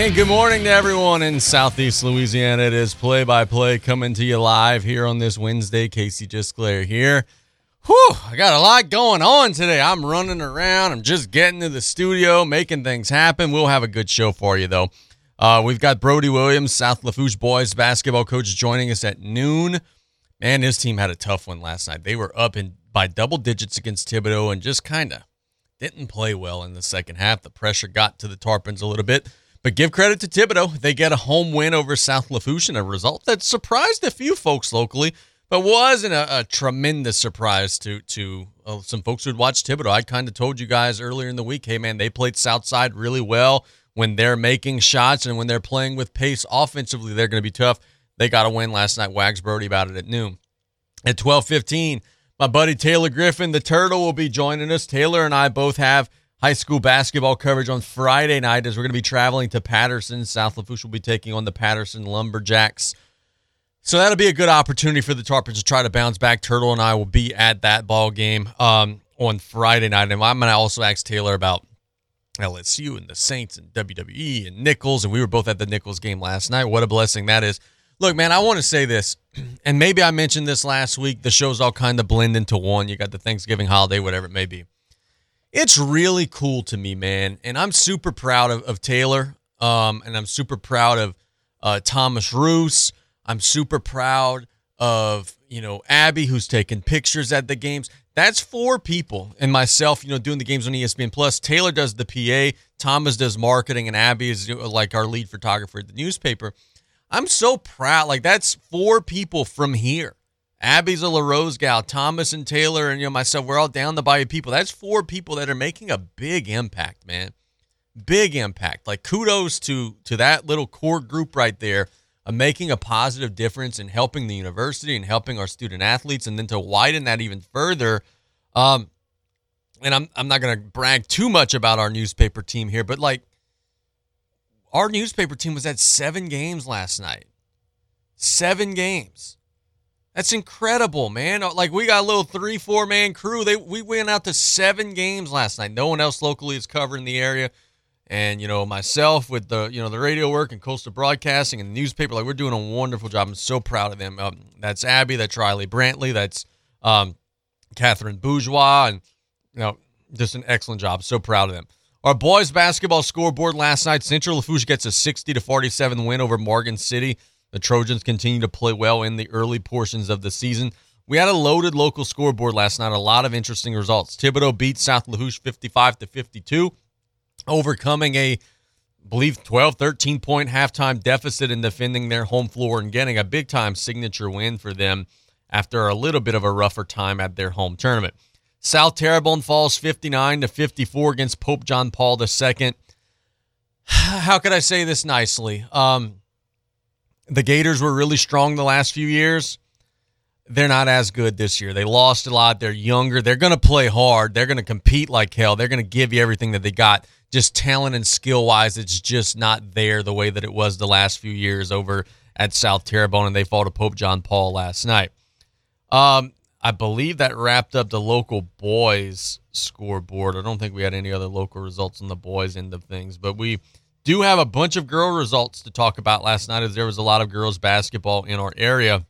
And good morning to everyone in Southeast Louisiana. It is play by play coming to you live here on this Wednesday. Casey Gisclair here. Whew, I got a lot going on today. I'm running around. I'm just getting to the studio, making things happen. We'll have a good show for you, though. Uh, we've got Brody Williams, South Lafourche boys basketball coach, joining us at noon. Man, his team had a tough one last night. They were up in by double digits against Thibodaux and just kind of didn't play well in the second half. The pressure got to the Tarpons a little bit. But give credit to Thibodaux. They get a home win over South Lafourche a result that surprised a few folks locally, but wasn't a, a tremendous surprise to to uh, some folks who'd watched Thibodaux. I kind of told you guys earlier in the week, hey, man, they played Southside really well when they're making shots and when they're playing with pace offensively, they're going to be tough. They got a win last night. Wags Brody about it at noon. At 12:15, my buddy Taylor Griffin, the Turtle, will be joining us. Taylor and I both have high school basketball coverage on Friday night as we're going to be traveling to Patterson. South Lafourche will be taking on the Patterson Lumberjacks. So that'll be a good opportunity for the Tarpons to try to bounce back. Turtle and I will be at that ball game um, on Friday night, and I'm going to also ask Taylor about LSU and the Saints and WWE and Nicholls, and we were both at the Nicholls game last night. What a blessing that is! Look, man, I want to say this, and maybe I mentioned this last week. The shows all kind of blend into one. You got the Thanksgiving holiday, whatever it may be. It's really cool to me, man, and I'm super proud of, of Taylor, um, and I'm super proud of uh, Thomas Roos. I'm super proud of you know Abby, who's taking pictures at the games. That's four people, and myself, you know, doing the games on ESPN Plus. Taylor does the PA, Thomas does marketing, and Abby is like our lead photographer at the newspaper. I'm so proud. Like that's four people from here. Abby's a LaRose gal. Thomas and Taylor and you know myself, we're all down the bayou people. That's four people that are making a big impact, man. Big impact. Like kudos to to that little core group right there of making a positive difference and helping the university and helping our student athletes, and then to widen that even further. Um, and I'm I'm not gonna brag too much about our newspaper team here, but like our newspaper team was at seven games last night. Seven games. That's incredible, man. Like we got a little three, four man crew. They we went out to seven games last night. No one else locally is covering the area. And you know, myself with the you know the radio work and coastal broadcasting and the newspaper, like we're doing a wonderful job. I'm so proud of them. Um, that's Abby, that's Riley Brantley, that's um, Catherine Bourgeois, and you know, just an excellent job. So proud of them. Our boys basketball scoreboard last night: Central Lafourche gets a 60 to 47 win over Morgan City. The Trojans continue to play well in the early portions of the season. We had a loaded local scoreboard last night. A lot of interesting results. Thibodaux beat South Lafourche 55 to 52, overcoming a I believe 12 13 point halftime deficit and defending their home floor and getting a big time signature win for them after a little bit of a rougher time at their home tournament. South Terrebonne falls 59 to 54 against Pope John Paul II. How could I say this nicely? Um, the Gators were really strong the last few years. They're not as good this year. They lost a lot. They're younger. They're going to play hard. They're going to compete like hell. They're going to give you everything that they got. Just talent and skill wise, it's just not there the way that it was the last few years over at South Terrebonne, and they fought to Pope John Paul last night. Um, I believe that wrapped up the local boys scoreboard. I don't think we had any other local results on the boys end of things, but we do have a bunch of girl results to talk about last night as there was a lot of girls basketball in our area.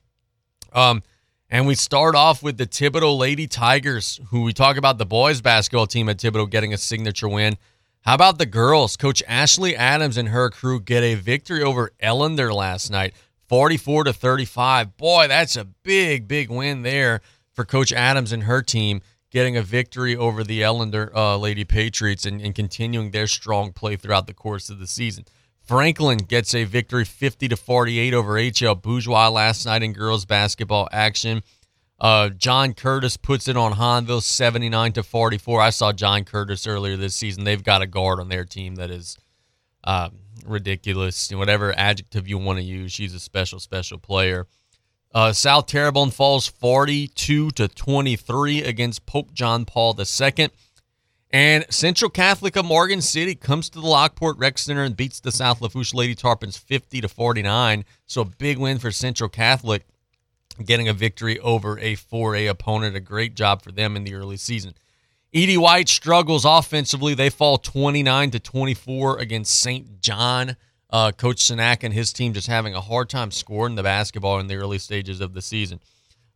Um, and we start off with the Thibodaux Lady Tigers, who we talk about the boys basketball team at Thibodaux getting a signature win. How about the girls? Coach Ashley Adams and her crew get a victory over Ellender last night, 44 to 35. Boy, that's a big, big win there for Coach Adams and her team, getting a victory over the Ellender uh, Lady Patriots and, and continuing their strong play throughout the course of the season. Franklin gets a victory 50 to 48 over HL Bourgeois last night in girls basketball action. Uh, John Curtis puts it on Hahnville 79 to 44. I saw John Curtis earlier this season. They've got a guard on their team that is uh, ridiculous. Whatever adjective you want to use, she's a special, special player. Uh, South Terrebonne falls 42 to 23 against Pope John Paul II. And Central Catholic of Morgan City comes to the Lockport Rec Center and beats the South Lafourche Lady Tarpons 50 to 49. So a big win for Central Catholic, getting a victory over a 4A opponent. A great job for them in the early season. E.D. White struggles offensively. They fall 29 to 24 against St. John Uh, Coach Sinak and his team just having a hard time scoring the basketball in the early stages of the season.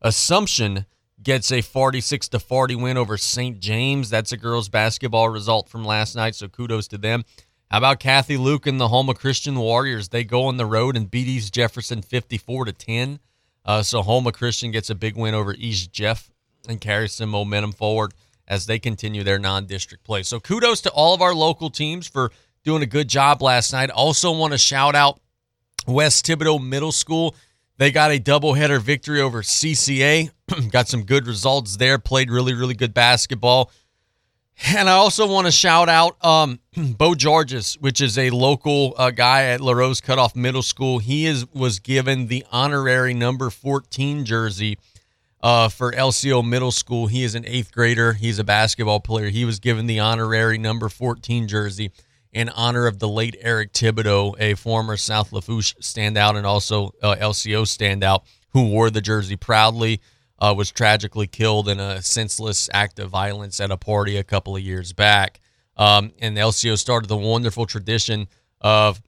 Assumption gets a 46 to 40 win over St. James. That's a girls basketball result from last night, so kudos to them. How about Kathy Luke and the Houma Christian Warriors? They go on the road and beat East Jefferson 54 to 10. Uh, so Houma Christian gets a big win over East Jeff and carries some momentum forward as they continue their non-district play. So kudos to all of our local teams for doing a good job last night. Also want to shout out West Thibodaux Middle School. They got a doubleheader victory over CCA. got some good results there. Played really, really good basketball. And I also want to shout out um, Bo Georges, which is a local uh, guy at LaRose Cutoff Middle School. He is was given the honorary number 14 jersey uh, for LCO Middle School. He is an eighth grader. He's a basketball player. He was given the honorary number 14 jersey in honor of the late Eric Thibodeau, a former South Lafourche standout and also uh, LCO standout, who wore the jersey proudly uh, was tragically killed in a senseless act of violence at a party a couple of years back. Um, and LCO started the wonderful tradition of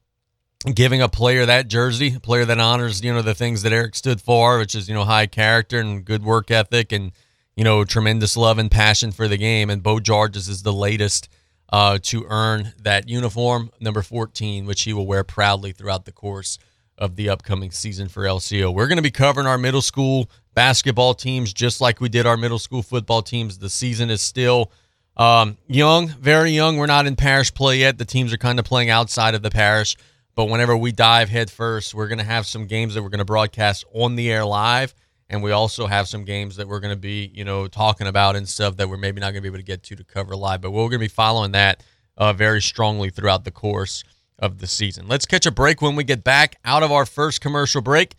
giving a player that jersey, a player that honors, you know, the things that Eric stood for, which is, you know, high character and good work ethic and, you know, tremendous love and passion for the game. And Bo Georges is the latest uh, to earn that uniform, number 14, which he will wear proudly throughout the course of the upcoming season for LCO. We're going to be covering our middle school basketball teams just like we did our middle school football teams. The season is still um, young, very young. We're not in parish play yet. The teams are kind of playing outside of the parish. But whenever we dive headfirst, first, we're going to have some games that we're going to broadcast on the air live. And we also have some games that we're going to be, you know, talking about and stuff that we're maybe not going to be able to get to to cover live. But we're going to be following that uh, very strongly throughout the course of the season. Let's catch a break when we get back out of our first commercial break.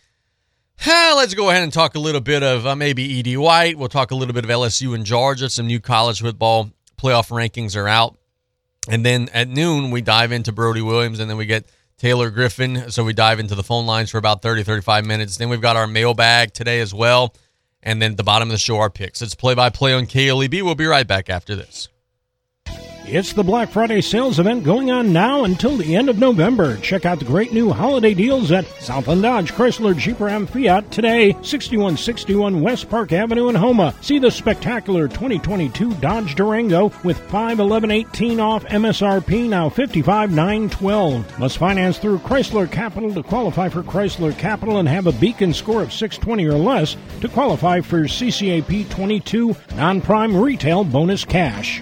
let's go ahead and talk a little bit of uh, maybe Ed White. We'll talk a little bit of LSU and Georgia. Some new college football playoff rankings are out. And then at noon, we dive into Brody Williams, and then we get Taylor Griffin. So we dive into the phone lines for about 30, 35 minutes. Then we've got our mailbag today as well. And then at the bottom of the show, our picks. It's play by play on KLEB. We'll be right back after this. It's the Black Friday sales event going on now until the end of November. Check out the great new holiday deals at Southland Dodge, Chrysler, Jeep Ram, Fiat today, 6161 West Park Avenue in Houma. See the spectacular 2022 Dodge Durango with 51118 off MSRP, now 55912. Must finance through Chrysler Capital to qualify for Chrysler Capital and have a beacon score of 620 or less to qualify for CCAP 22 non-prime retail bonus cash.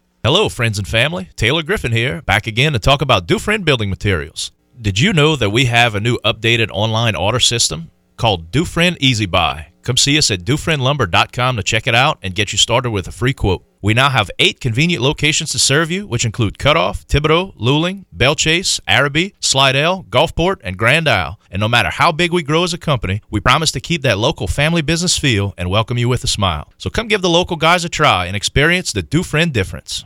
Hello, friends and family. Taylor Griffin here, back again to talk about Dufresne Building Materials. Did you know that we have a new updated online order system called Dufresne Easy Buy? Come see us at DufresneLumber.com to check it out and get you started with a free quote. We now have eight convenient locations to serve you, which include Cutoff, Thibodaux, Luling, Belle Chasse, Arabi, Slidell, Gulfport, and Grand Isle. And no matter how big we grow as a company, we promise to keep that local family business feel and welcome you with a smile. So come give the local guys a try and experience the Dufresne difference.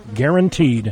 guaranteed.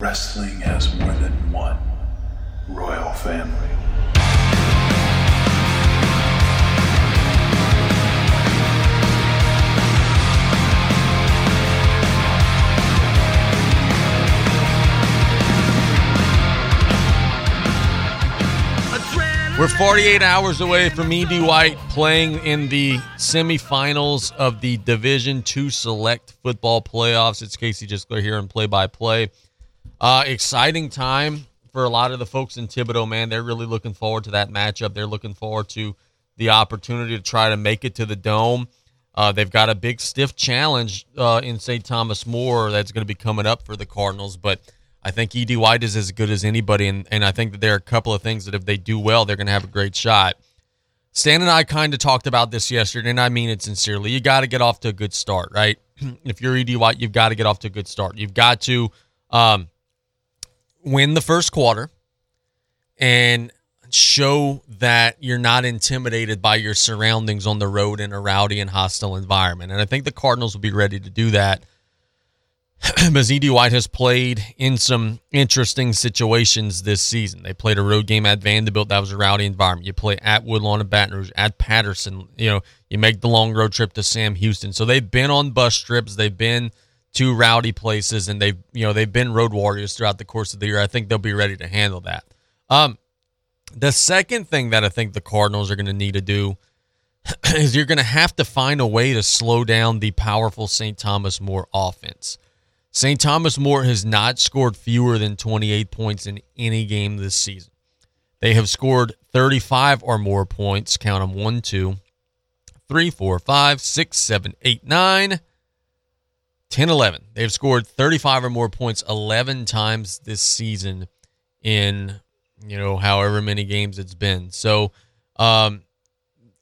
Wrestling has more than one royal family. We're 48 hours away from E.D. White playing in the semifinals of the Division Two Select Football Playoffs. It's Casey Gisclair here in play-by-play. Uh, exciting time for a lot of the folks in Thibodaux, man. They're really looking forward to that matchup. They're looking forward to the opportunity to try to make it to the Dome. Uh, they've got a big, stiff challenge uh, in St. Thomas More that's going to be coming up for the Cardinals, but – I think Ed White is as good as anybody, and, and I think that there are a couple of things that if they do well, they're going to have a great shot. Stan and I kind of talked about this yesterday, and I mean it sincerely. You got to get off to a good start, right? if you're Ed White, you've got to get off to a good start. You've got to um, win the first quarter and show that you're not intimidated by your surroundings on the road in a rowdy and hostile environment. And I think the Cardinals will be ready to do that Mazidi White has played in some interesting situations this season. They played a road game at Vanderbilt. That was a rowdy environment. You play at Woodlawn and Baton Rouge, at Patterson. You know, you make the long road trip to Sam Houston. So they've been on bus trips. They've been to rowdy places, and they've you know they've been road warriors throughout the course of the year. I think they'll be ready to handle that. Um, the second thing that I think the Cardinals are going to need to do is you're going to have to find a way to slow down the powerful St. Thomas More offense. St. Thomas More has not scored fewer than 28 points in any game this season. They have scored 35 or more points. Count them 1, 2, 3, 4, 5, 6, 7, 8, 9, 10, 11. They've scored 35 or more points 11 times this season in, you know, however many games it's been. So, um,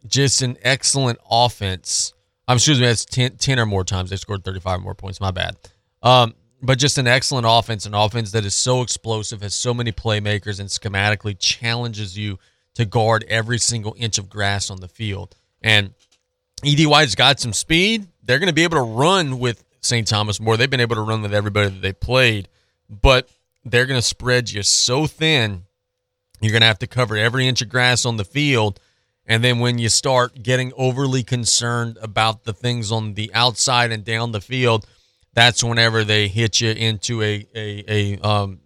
just an excellent offense. I'm excuse me, that's 10, 10 or more times they scored 35 or more points. My bad. Um, but just an excellent offense, an offense that is so explosive, has so many playmakers, and schematically challenges you to guard every single inch of grass on the field. And Ed White's got some speed. They're going to be able to run with St. Thomas more. They've been able to run with everybody that they played, but they're going to spread you so thin. You're going to have to cover every inch of grass on the field. And then when you start getting overly concerned about the things on the outside and down the field, that's whenever they hit you into a a, a um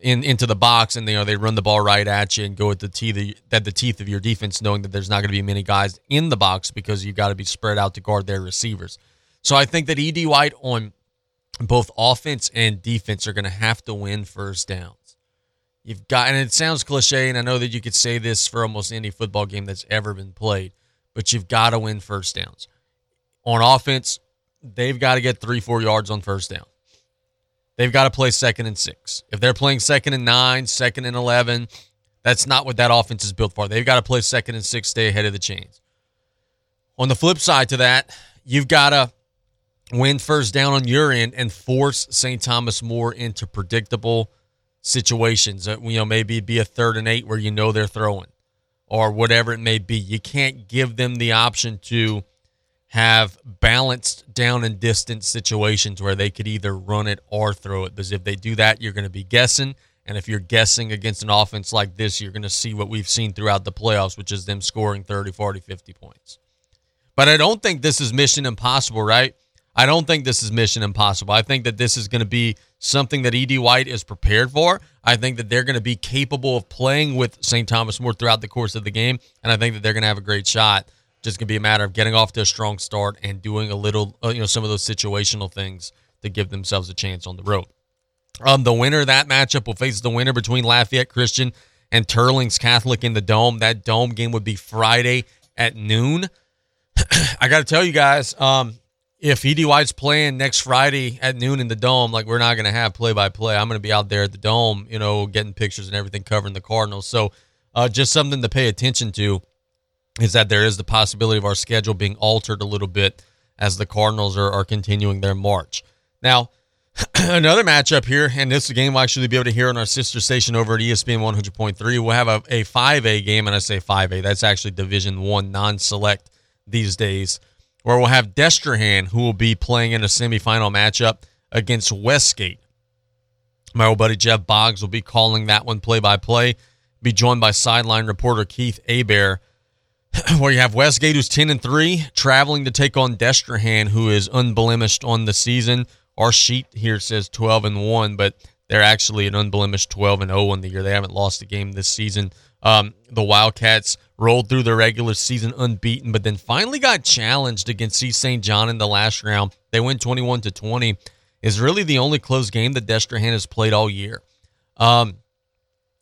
in into the box and you know they run the ball right at you and go at the teeth at the teeth of your defense, knowing that there's not going to be many guys in the box because you got to be spread out to guard their receivers. So I think that Ed White on both offense and defense are going to have to win first downs. You've got, and it sounds cliche, and I know that you could say this for almost any football game that's ever been played, but you've got to win first downs. On offense, they've got to get three, four yards on first down. They've got to play second and six. If they're playing second and nine, second and 11, that's not what that offense is built for. They've got to play second and six, stay ahead of the chains. On the flip side to that, you've got to win first down on your end and force St. Thomas more into predictable situations. Uh, you know, maybe be a third and eight where you know they're throwing or whatever it may be. You can't give them the option to have balanced down and distance situations where they could either run it or throw it. Because if they do that, you're going to be guessing. And if you're guessing against an offense like this, you're going to see what we've seen throughout the playoffs, which is them scoring 30, 40, 50 points. But I don't think this is mission impossible, right? I don't think this is mission impossible. I think that this is going to be something that Ed White is prepared for. I think that they're going to be capable of playing with St. Thomas more throughout the course of the game. And I think that they're going to have a great shot just gonna be a matter of getting off to a strong start and doing a little, uh, you know, some of those situational things to give themselves a chance on the road. Um, the winner that matchup will face the winner between Lafayette Christian and Teurlings Catholic in the Dome. That Dome game would be Friday at noon. I got to tell you guys, um, if Ed White's playing next Friday at noon in the dome, like we're not going to have play by play. I'm going to be out there at the dome, you know, getting pictures and everything covering the Cardinals. So uh, just something to pay attention to is that there is the possibility of our schedule being altered a little bit as the Cardinals are, are continuing their march. Now, another matchup here, and this game we'll actually be able to hear on our sister station over at ESPN 100.3. We'll have a, a 5A game, and I say 5A, that's actually Division One non-select these days, where we'll have Destrehan, who will be playing in a semifinal matchup against Westgate. My old buddy Jeff Boggs will be calling that one play-by-play. Be joined by sideline reporter Keith Abear where you have Westgate, who's 10 and 3, traveling to take on Destrehan, who is unblemished on the season. Our sheet here says 12 and 1, but they're actually an unblemished 12 and 0 on the year. They haven't lost a game this season. Um, the Wildcats rolled through the regular season unbeaten, but then finally got challenged against East St. John in the last round. They went 21 to 20. Is really the only close game that Destrehan has played all year. Um,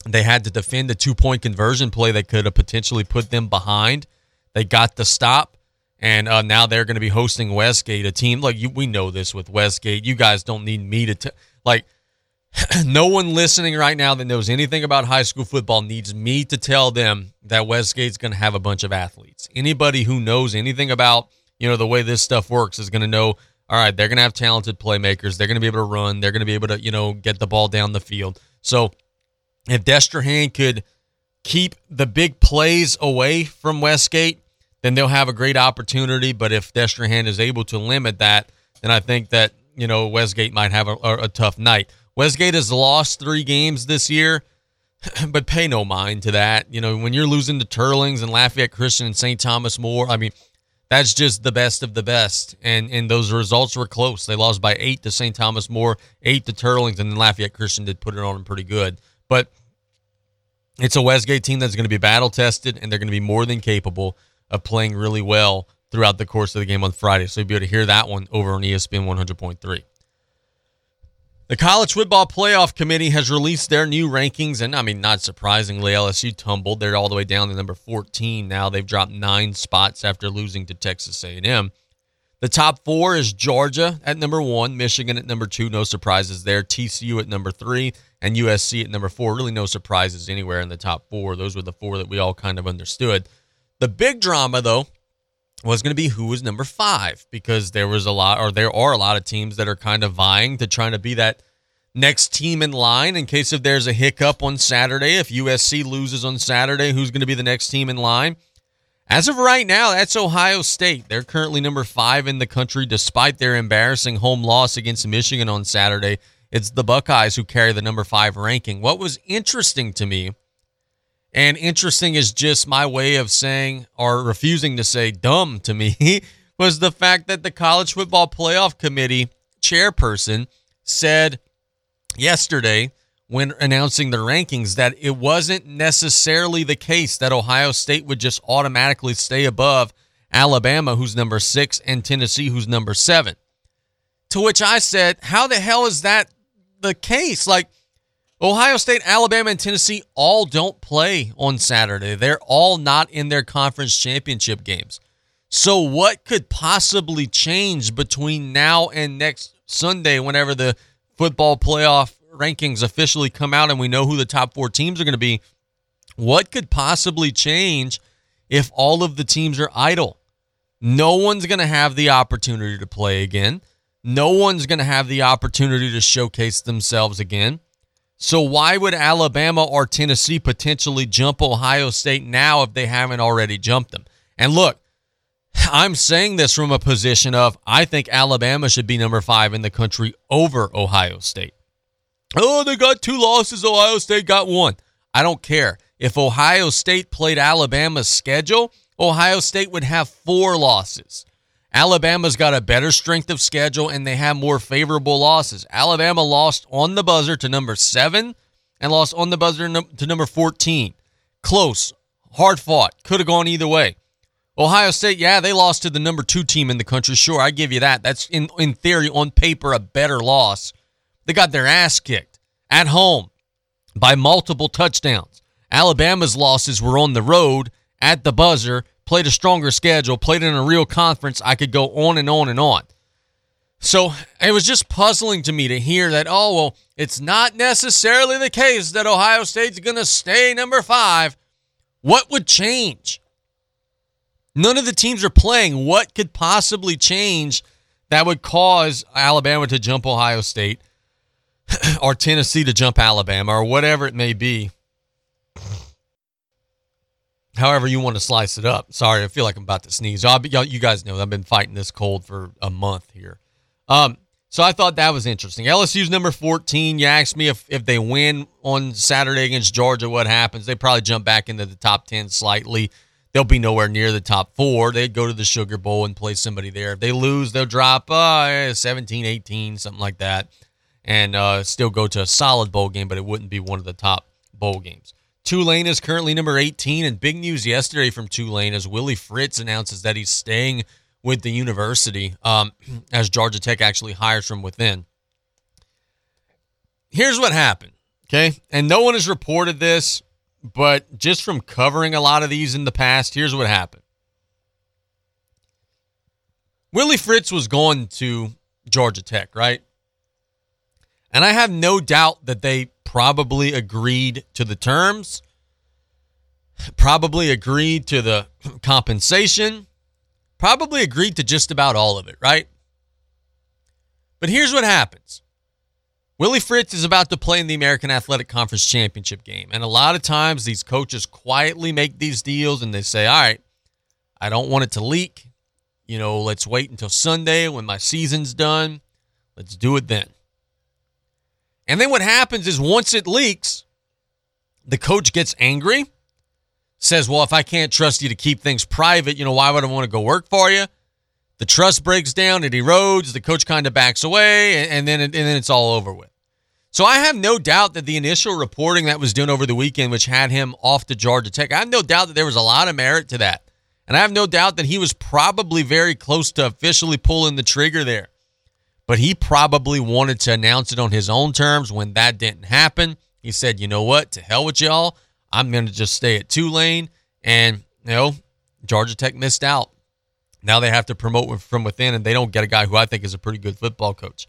they had to defend a two point conversion play that could have potentially put them behind. They got the stop, and uh, now they're going to be hosting Westgate, a team like you. We know this with Westgate. You guys don't need me to t- like. no one listening right now that knows anything about high school football needs me to tell them that Westgate's going to have a bunch of athletes. Anybody who knows anything about you know the way this stuff works is going to know. All right, they're going to have talented playmakers. They're going to be able to run. They're going to be able to you know get the ball down the field. So if Destrehan could keep the big plays away from Westgate, then they'll have a great opportunity. But if Destrehan is able to limit that, then I think that you know Westgate might have a, a tough night. Westgate has lost three games this year, but pay no mind to that. You know when you're losing to Teurlings and Lafayette Christian and St. Thomas More, I mean that's just the best of the best. And and those results were close. They lost by eight to St. Thomas More, eight to Teurlings, and then Lafayette Christian did put it on them pretty good. But it's a Westgate team that's going to be battle tested, and they're going to be more than capable of playing really well throughout the course of the game on Friday. So you'll be able to hear that one over on ESPN 100.3. The College Football Playoff Committee has released their new rankings, and I mean, not surprisingly, LSU tumbled. They're all the way down to number 14 now. They've dropped nine spots after losing to Texas A&M. The top four is Georgia at number one, Michigan at number two, no surprises there. TCU at number three, and USC at number four. Really, no surprises anywhere in the top four. Those were the four that we all kind of understood. The big drama, though, was going to be who was number five because there was a lot, or there are a lot of teams that are kind of vying to trying to be that next team in line in case if there's a hiccup on Saturday. If USC loses on Saturday, who's going to be the next team in line? As of right now, that's Ohio State. They're currently number five in the country despite their embarrassing home loss against Michigan on Saturday. It's the Buckeyes who carry the number five ranking. What was interesting to me, and interesting is just my way of saying or refusing to say dumb to me, was the fact that the College Football Playoff Committee chairperson said yesterday when announcing the rankings that it wasn't necessarily the case that Ohio State would just automatically stay above Alabama, who's number six, and Tennessee, who's number seven. To which I said, How the hell is that the case? Like, Ohio State, Alabama, and Tennessee all don't play on Saturday. They're all not in their conference championship games. So, what could possibly change between now and next Sunday, whenever the football playoff rankings officially come out and we know who the top four teams are going to be, what could possibly change if all of the teams are idle? No one's going to have the opportunity to play again. No one's going to have the opportunity to showcase themselves again. So, why would Alabama or Tennessee potentially jump Ohio State now if they haven't already jumped them? And look, I'm saying this from a position of I think Alabama should be number five in the country over Ohio State. Oh, they got two losses. Ohio State got one. I don't care. If Ohio State played Alabama's schedule, Ohio State would have four losses. Alabama's got a better strength of schedule and they have more favorable losses. Alabama lost on the buzzer to number seven and lost on the buzzer to number 14. Close, hard fought, could have gone either way. Ohio State, yeah, they lost to the number two team in the country. Sure, I give you that. That's in, in theory, on paper, a better loss. They got their ass kicked at home by multiple touchdowns. Alabama's losses were on the road at the buzzer, played a stronger schedule, played in a real conference. I could go on and on and on. So it was just puzzling to me to hear that, oh, well, it's not necessarily the case that Ohio State's going to stay number five. What would change? None of the teams are playing. What could possibly change that would cause Alabama to jump Ohio State or Tennessee to jump Alabama or whatever it may be? However, you want to slice it up. Sorry, I feel like I'm about to sneeze. I'll be, you guys know I've been fighting this cold for a month here. Um, so I thought that was interesting. LSU's number 14. You asked me if, if they win on Saturday against Georgia, what happens? They probably jump back into the top 10 slightly they'll be nowhere near the top four. They'd go to the Sugar Bowl and play somebody there. If they lose, they'll drop uh, 17, 18, something like that, and uh, still go to a solid bowl game, but it wouldn't be one of the top bowl games. Tulane is currently number 18, and big news yesterday from Tulane as Willie Fritz announces that he's staying with the university um, as Georgia Tech actually hires from within. Here's what happened, okay? And no one has reported this but just from covering a lot of these in the past, here's what happened. Willie Fritz was going to Georgia Tech, right? And I have no doubt that they probably agreed to the terms, probably agreed to the compensation, probably agreed to just about all of it, right? But here's what happens Willie Fritz is about to play in the American Athletic Conference Championship game. And a lot of times these coaches quietly make these deals and they say, all right, I don't want it to leak. You know, let's wait until Sunday when my season's done. Let's do it then. And then what happens is once it leaks, the coach gets angry, says, well, if I can't trust you to keep things private, you know, why would I want to go work for you? The trust breaks down, it erodes, the coach kind of backs away, and then and then it's all over with. So I have no doubt that the initial reporting that was done over the weekend, which had him off to Georgia Tech, I have no doubt that there was a lot of merit to that. And I have no doubt that he was probably very close to officially pulling the trigger there. But he probably wanted to announce it on his own terms when that didn't happen. He said, you know what, to hell with y'all. I'm going to just stay at Tulane. And, you know, Georgia Tech missed out. Now they have to promote from within, and they don't get a guy who I think is a pretty good football coach.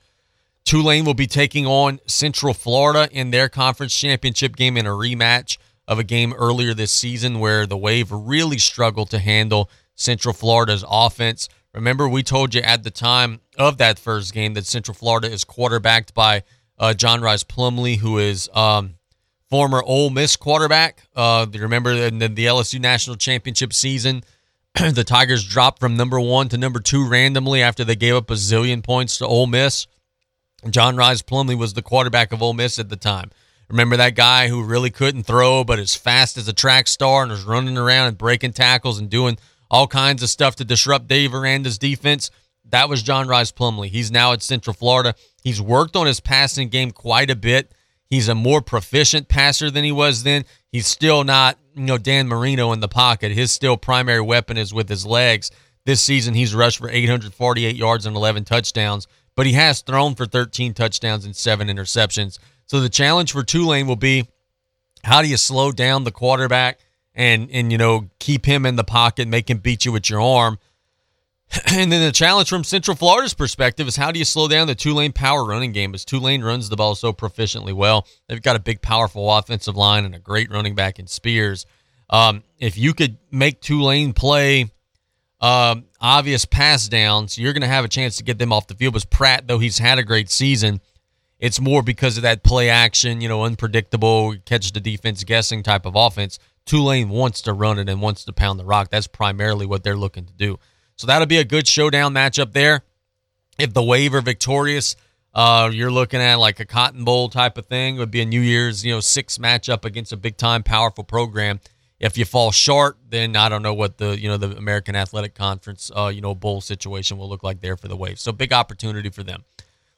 Tulane will be taking on Central Florida in their conference championship game in a rematch of a game earlier this season where the Wave really struggled to handle Central Florida's offense. Remember, we told you at the time of that first game that Central Florida is quarterbacked by uh, John Rhys Plumlee, who is um, former Ole Miss quarterback. Uh, remember in the, the LSU national championship season, the Tigers dropped from number one to number two randomly after they gave up a zillion points to Ole Miss. John Rhys Plumlee was the quarterback of Ole Miss at the time. Remember that guy who really couldn't throw, but as fast as a track star and was running around and breaking tackles and doing all kinds of stuff to disrupt Dave Aranda's defense? That was John Rhys Plumlee. He's now at Central Florida. He's worked on his passing game quite a bit. He's a more proficient passer than he was then. He's still not, you know, Dan Marino in the pocket. His still primary weapon is with his legs. This season, he's rushed for 848 yards and 11 touchdowns, but he has thrown for 13 touchdowns and seven interceptions. So the challenge for Tulane will be how do you slow down the quarterback and and you know keep him in the pocket, make him beat you with your arm. And then the challenge from Central Florida's perspective is how do you slow down the Tulane power running game? As Tulane runs the ball so proficiently well, they've got a big, powerful offensive line and a great running back in Spears. Um, if you could make Tulane play um, obvious pass downs, you're going to have a chance to get them off the field. Because Pratt, though he's had a great season, it's more because of that play action, you know, unpredictable, catch the defense guessing type of offense. Tulane wants to run it and wants to pound the rock. That's primarily what they're looking to do. So that'll be a good showdown matchup there. If the Wave are victorious, uh, you're looking at like a Cotton Bowl type of thing. It would be a New Year's, you know, six matchup against a big time, powerful program. If you fall short, then I don't know what the you know the American Athletic Conference, uh, you know, bowl situation will look like there for the Wave. So big opportunity for them.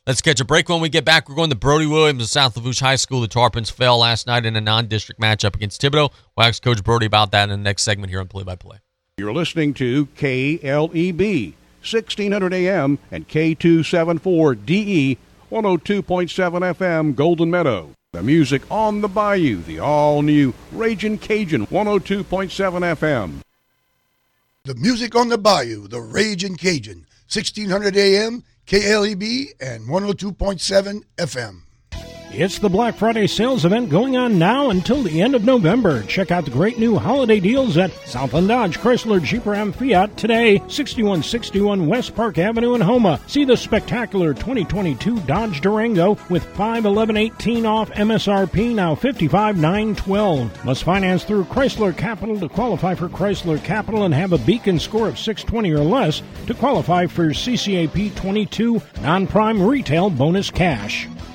Let's catch a break when we get back. We're going to Brody Williams of South Lafourche High School. The Tarpons fell last night in a non-district matchup against Thibodaux. We'll ask Coach Brody about that in the next segment here on Play by Play. You're listening to KLEB, 1600 AM and K274DE, 102.7 FM, Golden Meadow. The music on the bayou, the all new Raging Cajun, 102.7 FM. The music on the bayou, the Raging Cajun, 1600 AM, KLEB and 102.7 FM. It's the Black Friday sales event going on now until the end of November. Check out the great new holiday deals at Southland Dodge, Chrysler, Jeep Ram Fiat today, 6161 West Park Avenue in Houma. See the spectacular 2022 Dodge Durango with 51118 off MSRP now 55912. Must finance through Chrysler Capital to qualify for Chrysler Capital and have a beacon score of 620 or less to qualify for CCAP 22 non-prime retail bonus cash.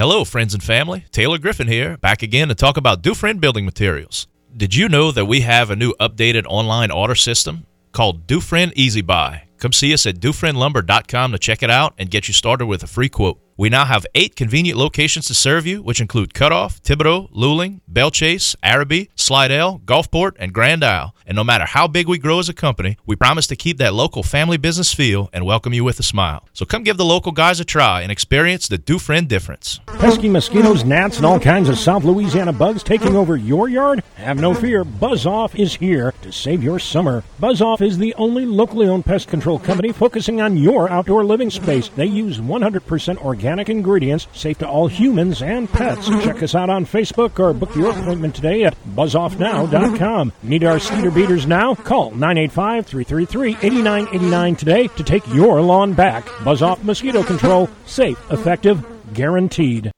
Hello, friends and family. Taylor Griffin here, back again to talk about Dufresne Building Materials. Did you know that we have a new updated online order system called Dufresne Easy Buy? Come see us at DufresneLumber.com to check it out and get you started with a free quote. We now have eight convenient locations to serve you, which include Cutoff, Thibodaux, Luling, Belle Chasse, Arabi, Slidell, Gulfport, and Grand Isle. And no matter how big we grow as a company, we promise to keep that local family business feel and welcome you with a smile. So come give the local guys a try and experience the Dufresne difference. Pesky mosquitoes, gnats, and all kinds of South Louisiana bugs taking over your yard? Have no fear, Buzz Off is here to save your summer. Buzz Off is the only locally owned pest control company focusing on your outdoor living space. They use 100% organic organic ingredients, safe to all humans and pets. Check us out on Facebook or book your appointment today at buzzoffnow.com. Need our cedar beaters now? Call 985 333 8989 today to take your lawn back. Buzz Off Mosquito Control. Safe, effective, guaranteed.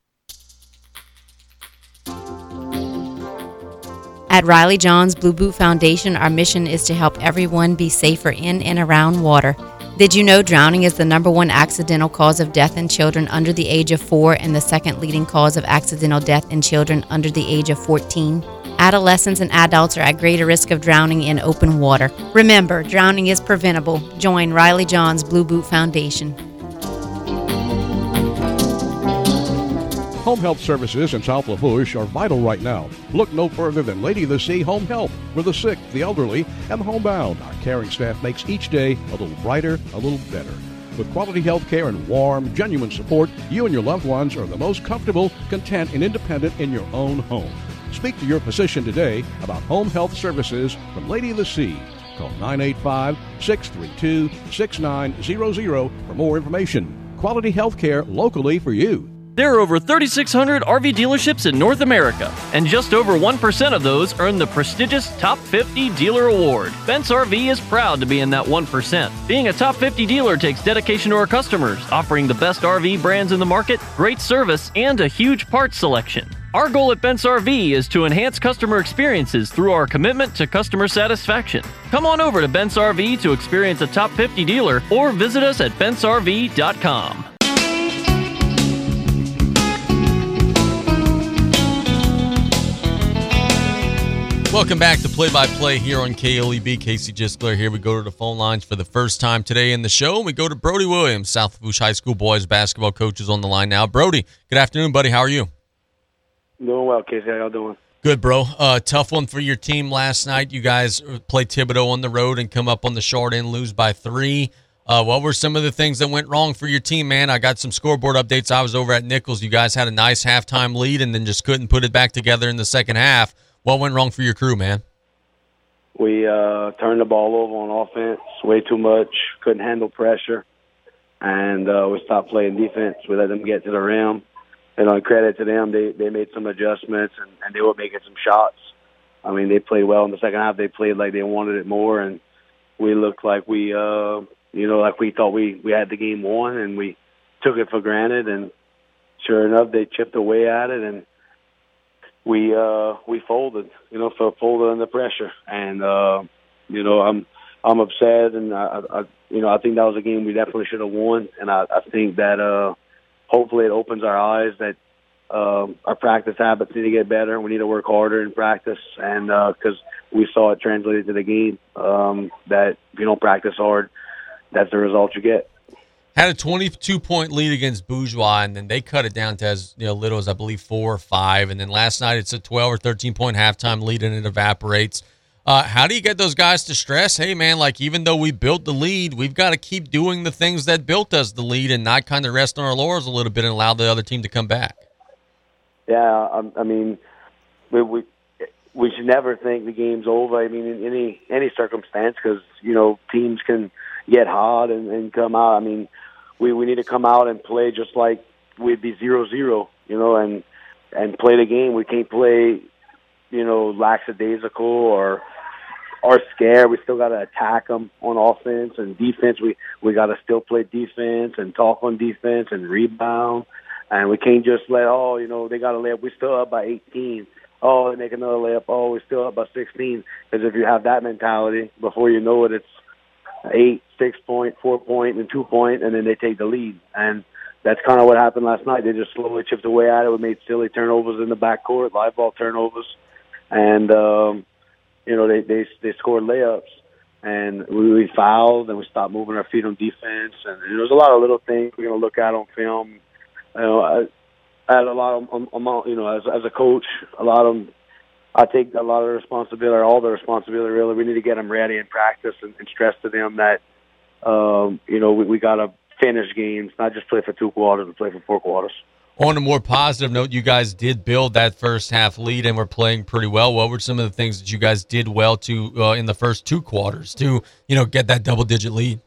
At Riley Johns Blue Boot Foundation, our mission is to help everyone be safer in and around water. Did you know drowning is the number one accidental cause of death in children under the age of 4 and the second leading cause of accidental death in children under the age of 14? Adolescents and adults are at greater risk of drowning in open water. Remember, drowning is preventable. Join Riley Johns Blue Boot Foundation. Home health services in South Lafourche are vital right now. Look no further than Lady of the Sea Home Health. For the sick, the elderly, and the homebound, our caring staff makes each day a little brighter, a little better. With quality health care and warm, genuine support, you and your loved ones are the most comfortable, content, and independent in your own home. Speak to your physician today about home health services from Lady of the Sea. Call 985 632 6900 for more information. Quality health care locally for you. There are over 3,600 RV dealerships in North America, and just over 1% of those earn the prestigious Top 50 Dealer Award. Bent's RV is proud to be in that 1%. Being a Top 50 dealer takes dedication to our customers, offering the best RV brands in the market, great service, and a huge parts selection. Our goal at Bent's RV is to enhance customer experiences through our commitment to customer satisfaction. Come on over to Bent's RV to experience a top 50 dealer or visit us at bentsrv.com. Welcome back to Play by Play here on KLEB. Casey Gisclair here. We go to the phone lines for the first time today in the show. We go to Brody Williams, South Lafourche High School boys basketball coach, is on the line now. Brody, good afternoon, buddy. How are you? Doing well, Casey. How y'all doing? Good, bro. Uh, tough one for your team last night. You guys play Thibodaux on the road and come up on the short end, lose by three. Uh, what were some of the things that went wrong for your team, man? I got some scoreboard updates. I was over at Nicholls. You guys had a nice halftime lead and then just couldn't put it back together in the second half. What went wrong for your crew, man? We uh, turned the ball over on offense way too much. Couldn't handle pressure, and uh, we stopped playing defense. We let them get to the rim. And on credit to them, they they made some adjustments and, and they were making some shots. I mean, they played well in the second half. They played like they wanted it more, and we looked like we, uh, you know, like we thought we we had the game won, and we took it for granted. And sure enough, they chipped away at it, and we uh we folded, you know, for folded under pressure, and uh, you know I'm I'm upset, and I, I you know I think that was a game we definitely should have won, and I, I think that uh hopefully it opens our eyes that uh, our practice habits need to get better. We need to work harder in practice, and because uh, we saw it translated to the game, um, that if you don't practice hard, that's the result you get. Had a 22 point lead against Bourgeois, and then they cut it down to as you know, little as I believe four or five. And then last night it's a 12 or 13 point halftime lead, and it evaporates. Uh, how do you get those guys to stress? Hey, man, like even though we built the lead, we've got to keep doing the things that built us the lead, and not kind of rest on our laurels a little bit and allow the other team to come back. Yeah, I, I mean, we, we we should never think the game's over. I mean, in any any circumstance, because you know teams can get hot and, and come out. I mean, we we need to come out and play just like we'd be zero zero, you know, and and play the game. We can't play, you know, lackadaisical or or scared. We still got to attack them on offense and defense. We we got to still play defense and talk on defense and rebound. And we can't just let oh you know they got to lay up. We still up by 18. Oh, they make another layup. Oh, we're still up by 16. Because if you have that mentality, before you know it, it's eight, six point, four point, and two point, and then they take the lead. And that's kind of what happened last night. They just slowly chipped away at it. We made silly turnovers in the backcourt, live ball turnovers, and um, you know they they they scored layups. And we, we fouled, and we stopped moving our feet on defense. And there was a lot of little things we're to look at on film. You know, I, I had a lot of amount. You know, as as a coach, a lot of I take a lot of responsibility, or all the responsibility. Really, we need to get them ready in practice and, and stress to them that um, you know we, we got to finish games, not just play for two quarters, but play for four quarters. On a more positive note, you guys did build that first half lead and were playing pretty well. What were some of the things that you guys did well to uh, in the first two quarters to you know get that double digit lead?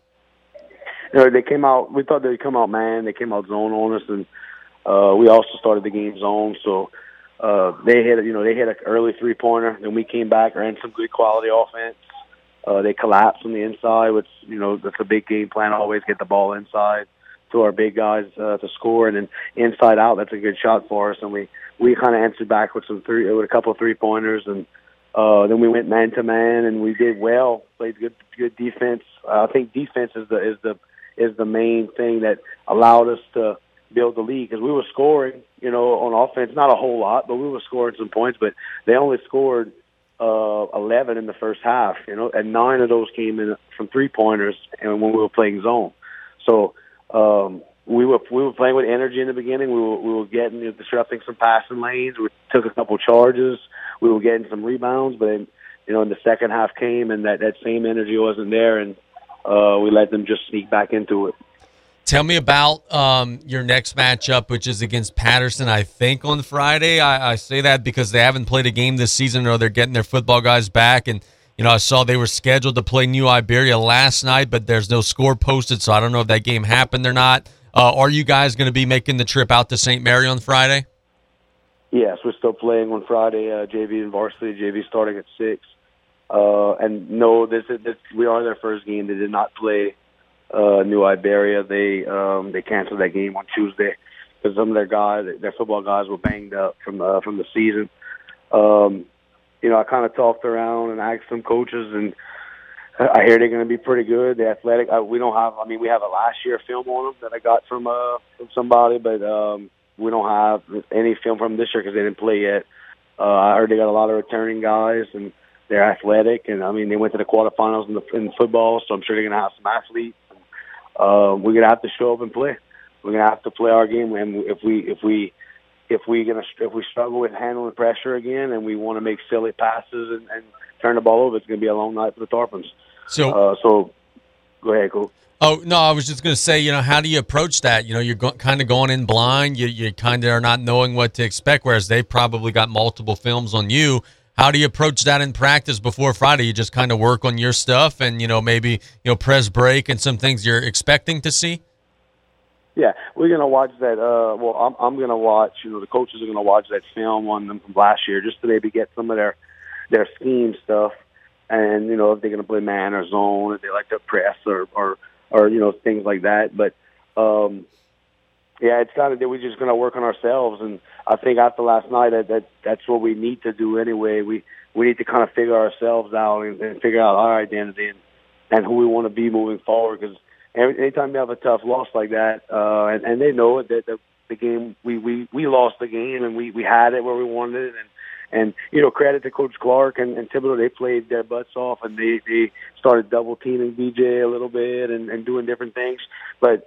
You know, they came out. We thought they'd come out man. They came out zone on us, and uh, we also started the game zone. So uh, they hit, you know, they hit an early three pointer. Then we came back, ran some good quality offense. Uh, they collapsed on the inside, which you know that's a big game plan. Always get the ball inside to our big guys uh, to score, and then inside out, that's a good shot for us. And we we kind of answered back with some three, with a couple three pointers, and uh, then we went man to man, and we did well. Played good good defense. Uh, I think defense is the is the is the main thing that allowed us to build the lead because we were scoring, you know, on offense, not a whole lot, but we were scoring some points. But they only scored uh, 11 in the first half, you know, and nine of those came in from three pointers, and when we were playing zone. So um, we were we were playing with energy in the beginning. We were we were getting you know, disrupting some passing lanes. We took a couple charges. We were getting some rebounds, but then you know, in the second half came, and that that same energy wasn't there, and uh, we let them just sneak back into it. Tell me about um, your next matchup, which is against Patterson, I think, on Friday. I, I, say that because they haven't played a game this season or they're getting their football guys back. And, you know, I saw they were scheduled to play New Iberia last night, but there's no score posted, so I don't know if that game happened or not. Uh, are you guys going to be making the trip out to St. Mary on Friday? Yes, we're still playing on Friday, uh, JV and varsity. JV starting at 6. Uh, and no, this, this we are their first game. They did not play uh, New Iberia. They um, they canceled that game on Tuesday because some of their guys, their football guys, were banged up from uh, from the season. Um, you know, I kind of talked around and asked some coaches, and I hear they're going to be pretty good. The athletic, uh, we don't have. I mean, we have a last year film on them that I got from uh from somebody, but um, we don't have any film from this year because they didn't play yet. Uh, I heard they got a lot of returning guys, and they're athletic, and I mean, they went to the quarterfinals in the in football, so I'm sure they're going to have some athletes uh, we're gonna have to show up and play. We're gonna have to play our game, and if we if we if we gonna if we struggle with handling pressure again, and we want to make silly passes and, and turn the ball over, it's gonna be a long night for the Tarpons. So uh, so go ahead, cool. Oh no, I was just going to say, you know, how do you approach that? You know, you're go- kind of going in blind. You you kind of are not knowing what to expect. Whereas they've probably got multiple films on you. How do you approach that in practice before Friday? You just kind of work on your stuff and, you know, maybe, you know, press break and some things you're expecting to see? Yeah, we're gonna watch that. Uh, well, I'm I'm gonna watch. You know, the coaches are gonna watch that film on them from last year, just to maybe get some of their their scheme stuff, and you know if they're gonna play man or zone, if they like to press or or or you know things like that. But um, yeah, it's kind of we're just gonna work on ourselves, and I think after last night that, that that's what we need to do anyway. We we need to kind of figure ourselves out and, and figure out our identity and and who we want to be moving forward. Because every, anytime you have a tough loss like that, uh, and, and they know it that the, the game we we we lost the game and we we had it where we wanted it and. And you know, credit to Coach Clark and, and Thibodaux. They played their butts off, and they they started double teaming BJ a little bit and, and doing different things. But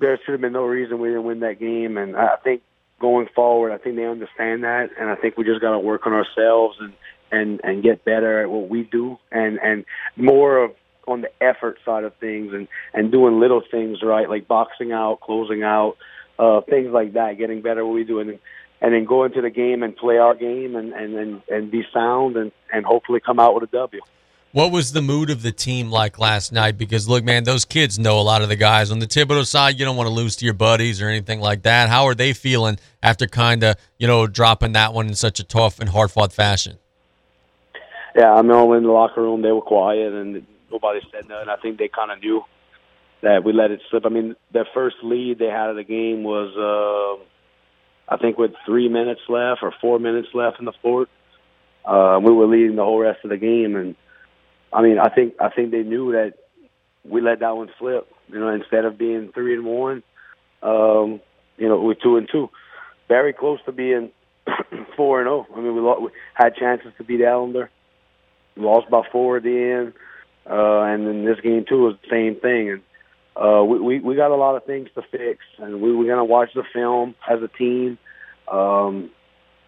there should have been no reason we didn't win that game. And I think going forward, I think they understand that, and I think we just got to work on ourselves and and and get better at what we do, and and more of on the effort side of things, and and doing little things right, like boxing out, closing out, uh, things like that, getting better what we do, and and then go into the game and play our game, and and and, and be sound, and and hopefully come out with a W. What was the mood of the team like last night? Because look, man, those kids know a lot of the guys on the Thibodaux side. You don't want to lose to your buddies or anything like that. How are they feeling after kind of you know dropping that one in such a tough and hard fought fashion? Yeah, I know in the locker room they were quiet and nobody said nothing. I think they kind of knew that we let it slip. I mean, their first lead they had of the game was, uh, I think, with three minutes left or four minutes left in the fourth. Uh, we were leading the whole rest of the game, and I mean, I think I think they knew that we let that one slip. You know, instead of being three and one, um, you know, we're two and two, very close to being four and zero. I mean, we, lost, we had chances to beat Ellender, lost by four at the end, uh, and then this game too was the same thing. And uh, we, we we got a lot of things to fix, and we we're gonna watch the film as a team. Um,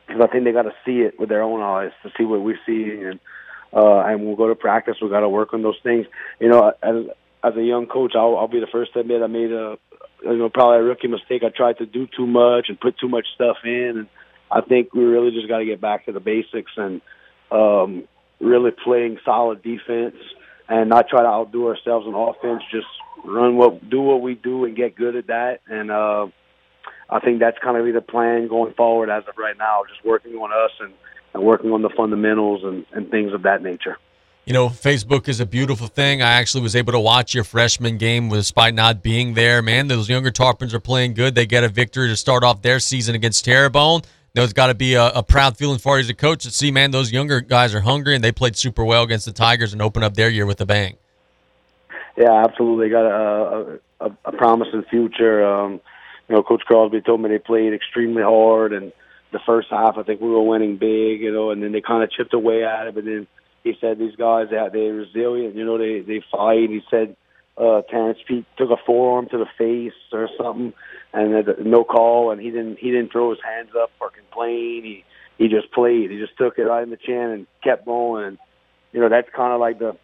because I think they got to see it with their own eyes to see what we see, and uh, and we'll go to practice. We got to work on those things. You know, as as a young coach, I'll, I'll be the first to admit I made a you know probably a rookie mistake. I tried to do too much and put too much stuff in, and I think we really just got to get back to the basics and um, really playing solid defense and not try to outdo ourselves on offense. Just run what do what we do and get good at that. And uh, I think that's kind of be the plan going forward as of right now. Just working on us and, and working on the fundamentals and, and things of that nature. You know, Facebook is a beautiful thing. I actually was able to watch your freshman game despite not being there. Man, those younger Tarpons are playing good. They get a victory to start off their season against Terrebonne. There's got to be a, a, proud feeling for you as a coach to see, man, those younger guys are hungry and they played super well against the Tigers and open up their year with a bang. Yeah, absolutely. Got a, a, a promising future. Um, you know, Coach Crosby told me they played extremely hard, and the first half I think we were winning big, you know, and then they kind of chipped away at it. But then he said these guys they're resilient, you know, they they fight. He said uh, Terrence Pete took a forearm to the face or something, and no call, and he didn't he didn't throw his hands up or complain. He he just played. He just took it right in the chin and kept going. And you know that's kind of like the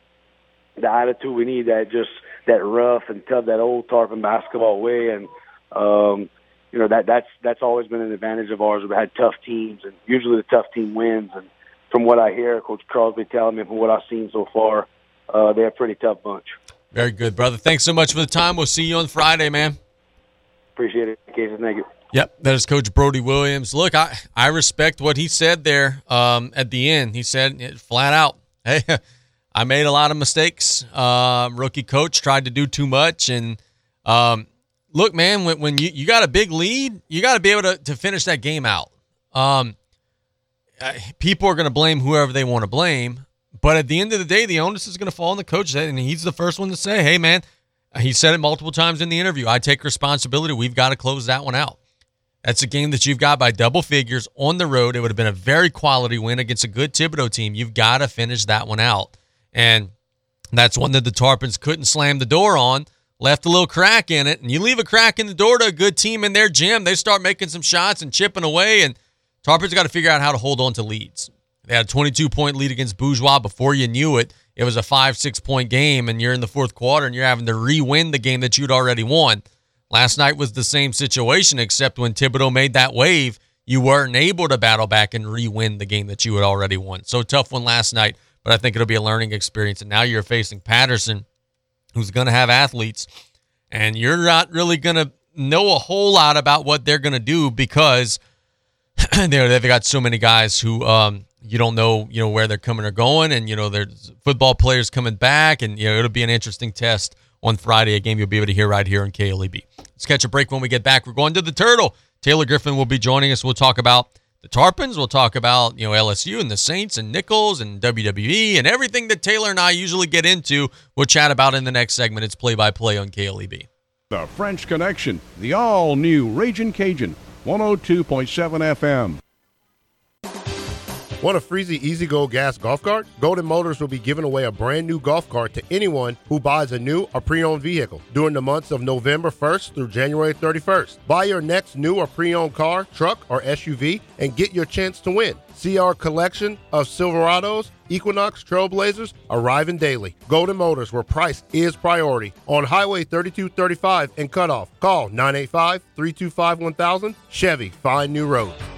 the attitude we need. That just that rough and tough, that old Tarpon basketball way. And um, you know that that's that's always been an advantage of ours. We've had tough teams, and usually the tough team wins. And from what I hear, Coach Crosby telling me from what I've seen so far, uh, they're a pretty tough bunch. Very good, brother. Thanks so much for the time. We'll see you on Friday, man. Appreciate it, Casey. Thank you. Yep, that is Coach Brody Williams. Look, I, I respect what he said there um, at the end. He said flat out, hey, I made a lot of mistakes. Uh, rookie coach tried to do too much. And um, look, man, when, when you, you got a big lead, you got to be able to, to finish that game out. Um, people are going to blame whoever they want to blame. But at the end of the day, the onus is going to fall on the coach. And he's the first one to say, hey, man, he said it multiple times in the interview. I take responsibility. We've got to close that one out. That's a game that you've got by double figures on the road. It would have been a very quality win against a good Thibodaux team. You've got to finish that one out. And that's one that the Tarpons couldn't slam the door on, left a little crack in it. And you leave a crack in the door to a good team in their gym, they start making some shots and chipping away. And Tarpons got to figure out how to hold on to leads. They had a 22 point lead against Bourgeois before you knew it. It was a five, six point game, and you're in the fourth quarter and you're having to re win the game that you'd already won. Last night was the same situation, except when Thibodaux made that wave, you weren't able to battle back and re win the game that you had already won. So tough one last night, but I think it'll be a learning experience. And now you're facing Patterson, who's going to have athletes, and you're not really going to know a whole lot about what they're going to do because they've got so many guys who um, you don't know, you know, where they're coming or going, and you know, there's football players coming back, and you know, it'll be an interesting test on Friday, a game you'll be able to hear right here on KLEB. Let's catch a break when we get back. We're going to the Turtle. Taylor Griffin will be joining us. We'll talk about the Tarpons. We'll talk about, you know, LSU and the Saints and Nicholls and WWE and everything that Taylor and I usually get into. We'll chat about in the next segment. It's play by play on KLEB. The French Connection, the all new Raging Cajun, 102.7 FM. Want a Freezy E-Z-GO gas golf cart? Golden Motors will be giving away a brand new golf cart to anyone who buys a new or pre-owned vehicle during the months of November 1st through January 31st. Buy your next new or pre-owned car, truck, or SUV and get your chance to win. See our collection of Silverados, Equinox, Trailblazers arriving daily. Golden Motors, where price is priority. On Highway 3235 and Cut Off. Call 985 325 1000. Chevy, find new roads.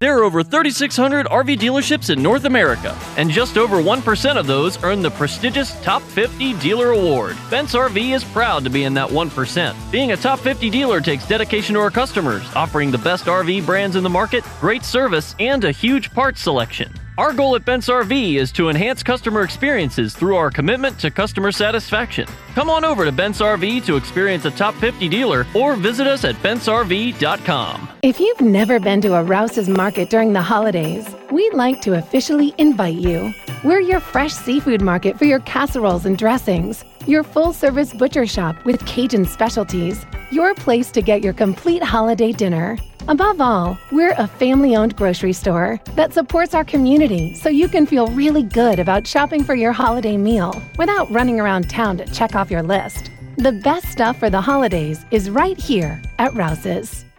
There are over 3,600 RV dealerships in North America, and just over 1% of those earn the prestigious Top 50 Dealer Award. Bent's RV is proud to be in that 1%. Being a Top 50 dealer takes dedication to our customers, offering the best RV brands in the market, great service, and a huge parts selection. Our goal at Bent's RV is to enhance customer experiences through our commitment to customer satisfaction. Come on over to Bent's RV to experience a top 50 dealer or visit us at bentsrv.com. If you've never been to a Rouse's market during the holidays, we'd like to officially invite you. We're your fresh seafood market for your casseroles and dressings, your full service butcher shop with Cajun specialties, your place to get your complete holiday dinner. Above all, we're a family owned grocery store that supports our community so you can feel really good about shopping for your holiday meal without running around town to check off your list. The best stuff for the holidays is right here at Rouse's.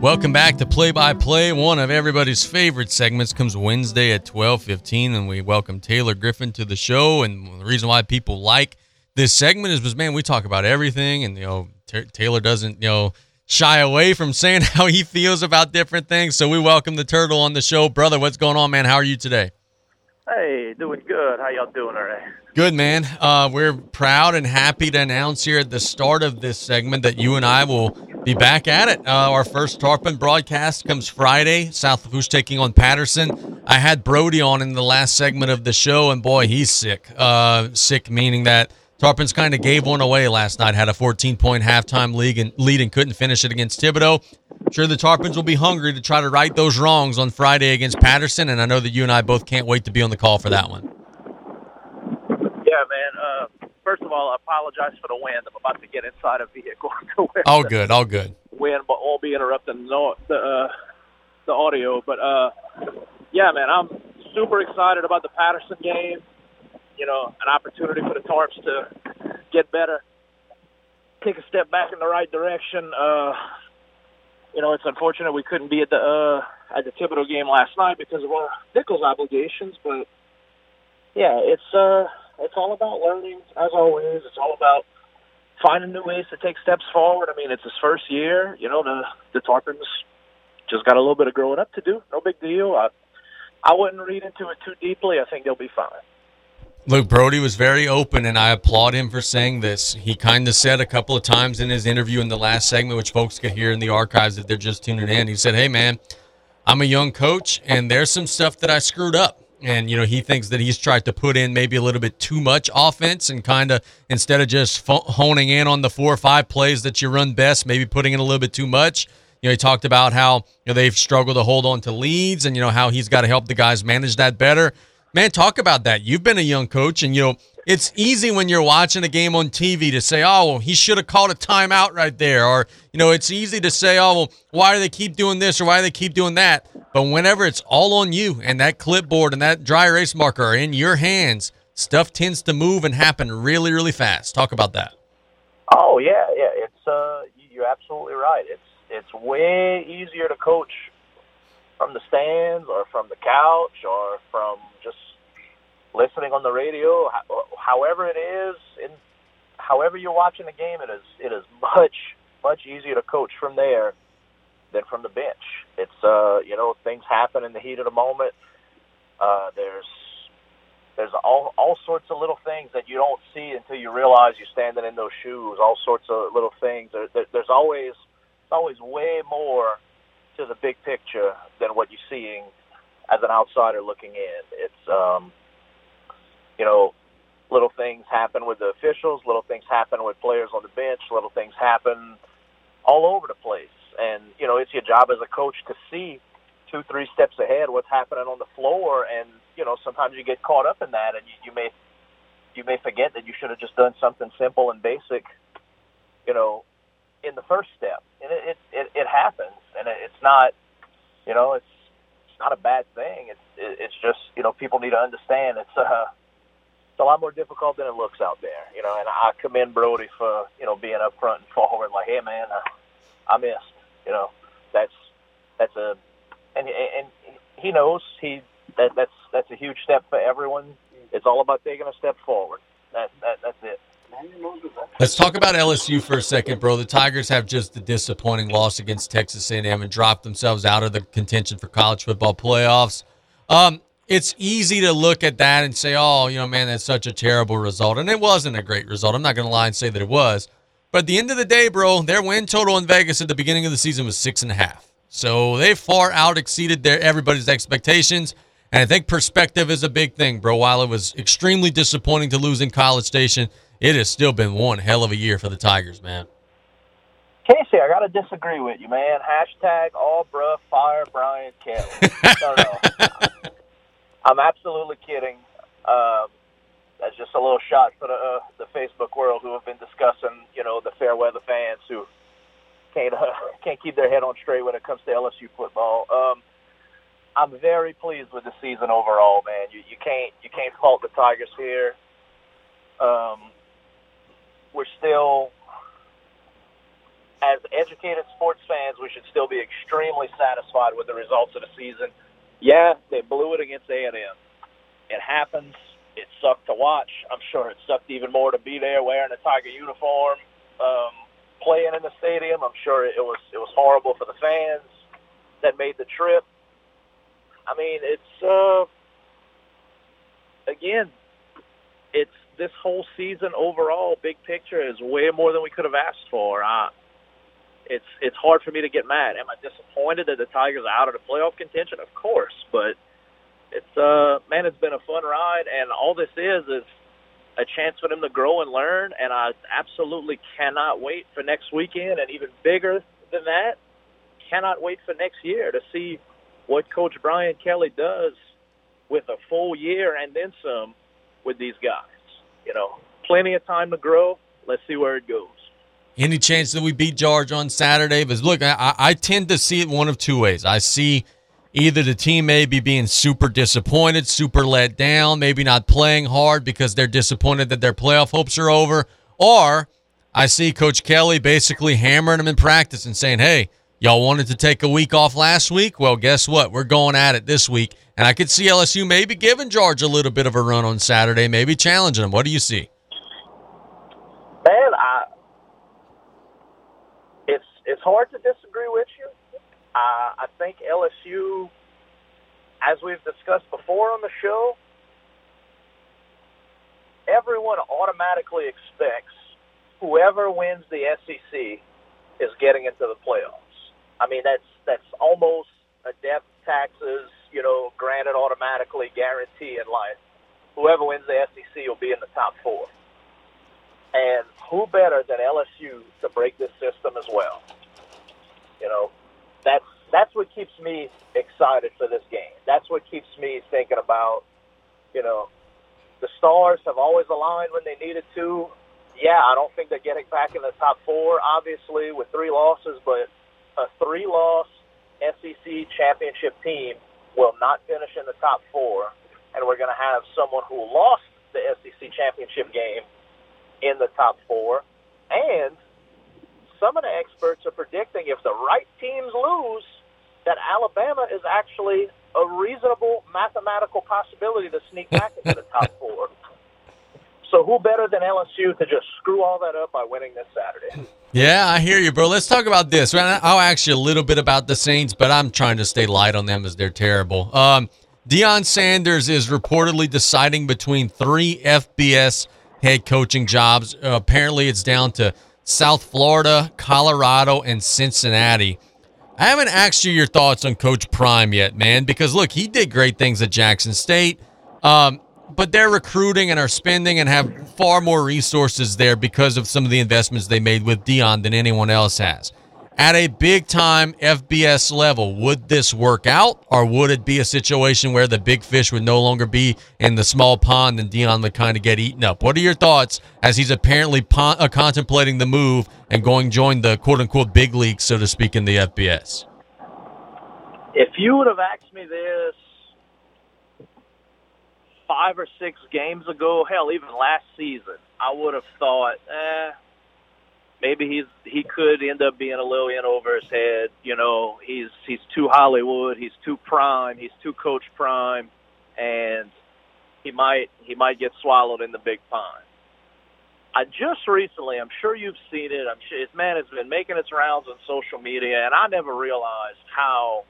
Welcome back to Play by Play. One of everybody's favorite segments comes Wednesday at 12:15 and we welcome Taylor Griffin to the show and the reason why people like this segment is because man, we talk about everything and you know T- Taylor doesn't, you know, shy away from saying how he feels about different things. So we welcome the Turtle on the show. Brother, what's going on, man? How are you today? Hey, doing good. How y'all doing today? Good, man. Uh, we're proud and happy to announce here at the start of this segment that you and I will be back at it. Uh, our first Tarpon broadcast comes Friday. South Lafourche taking on Patterson. I had Brody on in the last segment of the show, and boy, he's sick. Uh, sick meaning that Tarpons kind of gave one away last night. Had a 14 point halftime lead and lead and couldn't finish it against Thibodaux. Sure, the Tarpons will be hungry to try to right those wrongs on Friday against Patterson, and I know that you and I both can't wait to be on the call for that one. Yeah, man. Uh, first of all, I apologize for the wind. I'm about to get inside a vehicle. all good, all good. Wind, but will be interrupting the the, uh, the audio. But uh, yeah, man, I'm super excited about the Patterson game. You know, an opportunity for the Tarps to get better, take a step back in the right direction. Uh, you know, it's unfortunate we couldn't be at the uh, at the Thibodaux game last night because of our Nicholls obligations, but yeah, it's uh, it's all about learning as always. It's all about finding new ways to take steps forward. I mean, it's his first year. You know, the the Tarpons just got a little bit of growing up to do. No big deal. I I wouldn't read into it too deeply. I think they'll be fine. Luke Brody was very open, and I applaud him for saying this. He kind of said a couple of times in his interview in the last segment, which folks can hear in the archives if they're just tuning in. He said, Hey, man, I'm a young coach, and there's some stuff that I screwed up. And, you know, he thinks that he's tried to put in maybe a little bit too much offense and kind of, instead of just honing in on the four or five plays that you run best, maybe putting in a little bit too much. You know, he talked about how, you know, they've struggled to hold on to leads and, you know, how he's got to help the guys manage that better. Man, talk about that. You've been a young coach and, you know, it's easy when you're watching a game on TV to say, oh, well, he should have called a timeout right there. Or, you know, it's easy to say, oh, well, why do they keep doing this or why do they keep doing that? But whenever it's all on you and that clipboard and that dry erase marker are in your hands, stuff tends to move and happen really, really fast. Talk about that. Oh yeah, yeah. It's uh, you're absolutely right. It's it's way easier to coach from the stands or from the couch or from just listening on the radio. However it is, in however you're watching the game, it is it is much much easier to coach from there than from the bench. It's uh, you know things happen in the heat of the moment. Uh, there's there's all all sorts of little things that you don't see until you realize you're standing in those shoes. All sorts of little things. There, there, there's always always way more to the big picture than what you're seeing as an outsider looking in. It's um, you know, little things happen with the officials, little things happen with players on the bench, little things happen all over the place. And, you know, it's your job as a coach to see two, three steps ahead what's happening on the floor and, you know, sometimes you get caught up in that and you, you may you may forget that you should have just done something simple and basic, you know, in the first step. And it it, it, it happens and it, it's not you know, it's it's not a bad thing. It's it, it's just, you know, people need to understand it's uh a lot more difficult than it looks out there, you know. And I commend Brody for you know being up front and forward, like, hey man, I, I missed, you know. That's that's a and and he knows he that that's that's a huge step for everyone. It's all about taking a step forward. That, that that's it. Let's talk about LSU for a second, bro. The Tigers have just a disappointing loss against Texas A&M and dropped themselves out of the contention for college football playoffs. Um, it's easy to look at that and say, oh, you know, man, that's such a terrible result. And it wasn't a great result. I'm not going to lie and say that it was. But at the end of the day, bro, their win total in Vegas at the beginning of the season was six and a half. So they far out exceeded their everybody's expectations. And I think perspective is a big thing, bro. While it was extremely disappointing to lose in College Station, it has still been one hell of a year for the Tigers, man. Casey, I gotta disagree with you, man. Hashtag all bruh fire Brian Kelly. no, no. I'm absolutely kidding. Um, that's just a little shot for the uh, the Facebook world who have been discussing, you know, the fair weather fans who can't uh, can't keep their head on straight when it comes to LSU football. Um, I'm very pleased with the season overall, man. You you can't you can't fault the Tigers here. Um, we're still, as educated sports fans, we should still be extremely satisfied with the results of the season yeah, they blew it against A and M. It happens. It sucked to watch. I'm sure it sucked even more to be there wearing a Tiger uniform, um, playing in the stadium. I'm sure it was it was horrible for the fans that made the trip. I mean, it's uh, again, it's this whole season overall, big picture, is way more than we could have asked for. Uh, it's it's hard for me to get mad. Am I disappointed that the Tigers are out of the playoff contention? Of course, but it's uh man, it's been a fun ride, and all this is is a chance for them to grow and learn. And I absolutely cannot wait for next weekend, and even bigger than that, cannot wait for next year to see what Coach Brian Kelly does with a full year and then some with these guys. You know, plenty of time to grow. Let's see where it goes. Any chance that we beat Georgia on Saturday? But look, I, I tend to see it one of two ways. I see either the team may be being super disappointed, super let down, maybe not playing hard because they're disappointed that their playoff hopes are over, or I see Coach Kelly basically hammering them in practice and saying, hey, y'all wanted to take a week off last week? Well, guess what? We're going at it this week. And I could see LSU maybe giving George a little bit of a run on Saturday, maybe challenging them. What do you see? Man, I it's it's hard to disagree with you. Uh, I think LSU, as we've discussed before on the show, everyone automatically expects whoever wins the SEC is getting into the playoffs. I mean, that's that's almost a death taxes you know, granted automatically guarantee in life. Whoever wins the SEC will be in the top four. And who better than LSU to break this system as well? You know, that's that's what keeps me excited for this game. That's what keeps me thinking about, you know, the stars have always aligned when they needed to. Yeah, I don't think they're getting back in the top four, obviously, with three losses, but a three loss SEC championship team will not finish in the top four, and we're going to have someone who lost the SEC championship game in the top four. And some of the experts are predicting if the right teams lose, that Alabama is actually a reasonable mathematical possibility to sneak back into the top four. So who better than LSU to just screw all that up by winning this Saturday? Yeah, I hear you, bro. Let's talk about this. I'll ask you a little bit about the Saints, but I'm trying to stay light on them as they're terrible. Um, Deion Sanders is reportedly deciding between three FBS head coaching jobs. Uh, apparently, it's down to South Florida, Colorado, and Cincinnati. I haven't asked you your thoughts on Coach Prime yet, man, because look, he did great things at Jackson State. Um, but they're recruiting and are spending and have far more resources there because of some of the investments they made with Deion than anyone else has. At a big time FBS level, would this work out, or would it be a situation where the big fish would no longer be in the small pond and Deion would kind of get eaten up? What are your thoughts as he's apparently pon- uh, contemplating the move and going join the quote unquote big league, so to speak, in the FBS? If you would have asked me this five or six games ago, hell, even last season, I would have thought, eh, maybe he's he could end up being a little in over his head. You know, he's he's too Hollywood, he's too prime, he's too coach prime, and he might he might get swallowed in the big pond. I just recently, I'm sure you've seen it. I'm sure this man has been making its rounds on social media, and I never realized how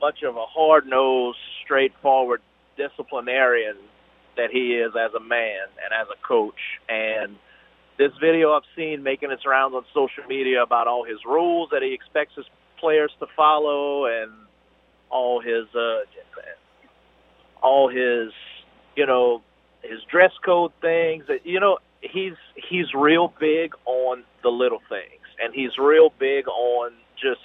much of a hard nosed, straightforward disciplinarian that he is as a man and as a coach. And this video I've seen making its rounds on social media about all his rules that he expects his players to follow and all his uh all his you know his dress code things you know he's he's real big on the little things and he's real big on just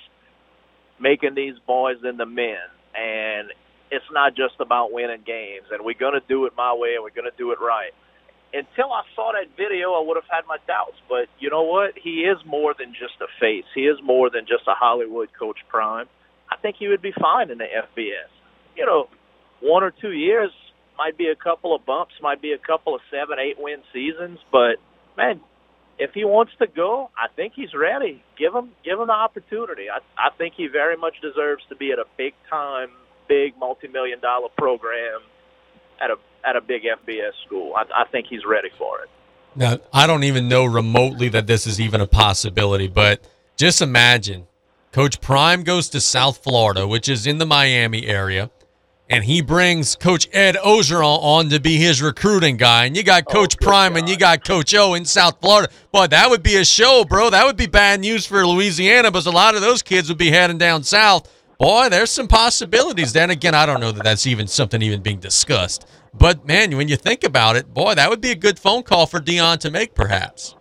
making these boys into men and it's not just about winning games, and we're to do it my way, and we're to do it right. Until I saw that video, I would have had my doubts. But you know what? He is more than just a face. He is more than just a Hollywood Coach Prime. I think he would be fine in the FBS. You know, one or two years might be a couple of bumps, might be a couple of seven, eight win seasons. But man, if he wants to go, I think he's ready. Give him, give him the opportunity. I, I think he very much deserves to be at a big time big multi-million dollar program at a at a big FBS school. I, I think he's ready for it. Now, I don't even know remotely that this is even a possibility, but just imagine Coach Prime goes to South Florida, which is in the Miami area, and he brings Coach Ed Orgeron on to be his recruiting guy. And you got oh, Coach Prime God. and you got Coach O in South Florida. Boy, that would be a show, bro. That would be bad news for Louisiana because a lot of those kids would be heading down south boy, there's some possibilities. Then again, I don't know that that's even something even being discussed. But man, when you think about it, boy, that would be a good phone call for Deion to make, perhaps.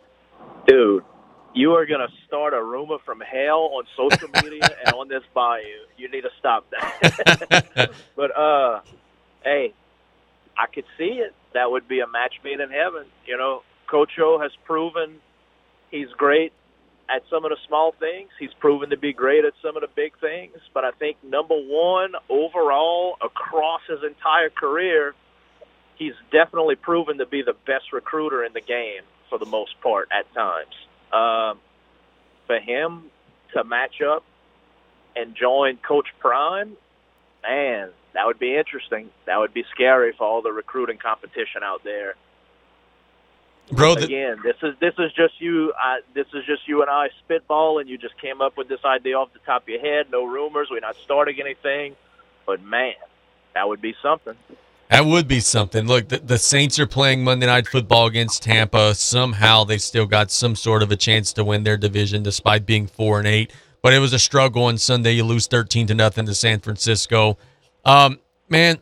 Dude, you are going to start a rumor from hell on social media and on this bayou. You need to stop that. but uh, hey, I could see it. That would be a match made in heaven. You know, Coach O has proven he's great at some of the small things. He's proven to be great at some of the big things. But I think number one overall across his entire career, he's definitely proven to be the best recruiter in the game for the most part at times. Um, for him to match up and join Coach Prime, man, that would be interesting. That would be scary for all the recruiting competition out there bro. The, again, this is this is just you. Uh, this is just you and I spitball, and you just came up with this idea off the top of your head. No rumors. We're not starting anything. But man, that would be something. That would be something. Look, the, the, Saints are playing Monday Night Football against Tampa. Somehow they still got some sort of a chance to win their division, despite being four and eight. But it was a struggle on Sunday. You lose thirteen to nothing to San Francisco. Um, man,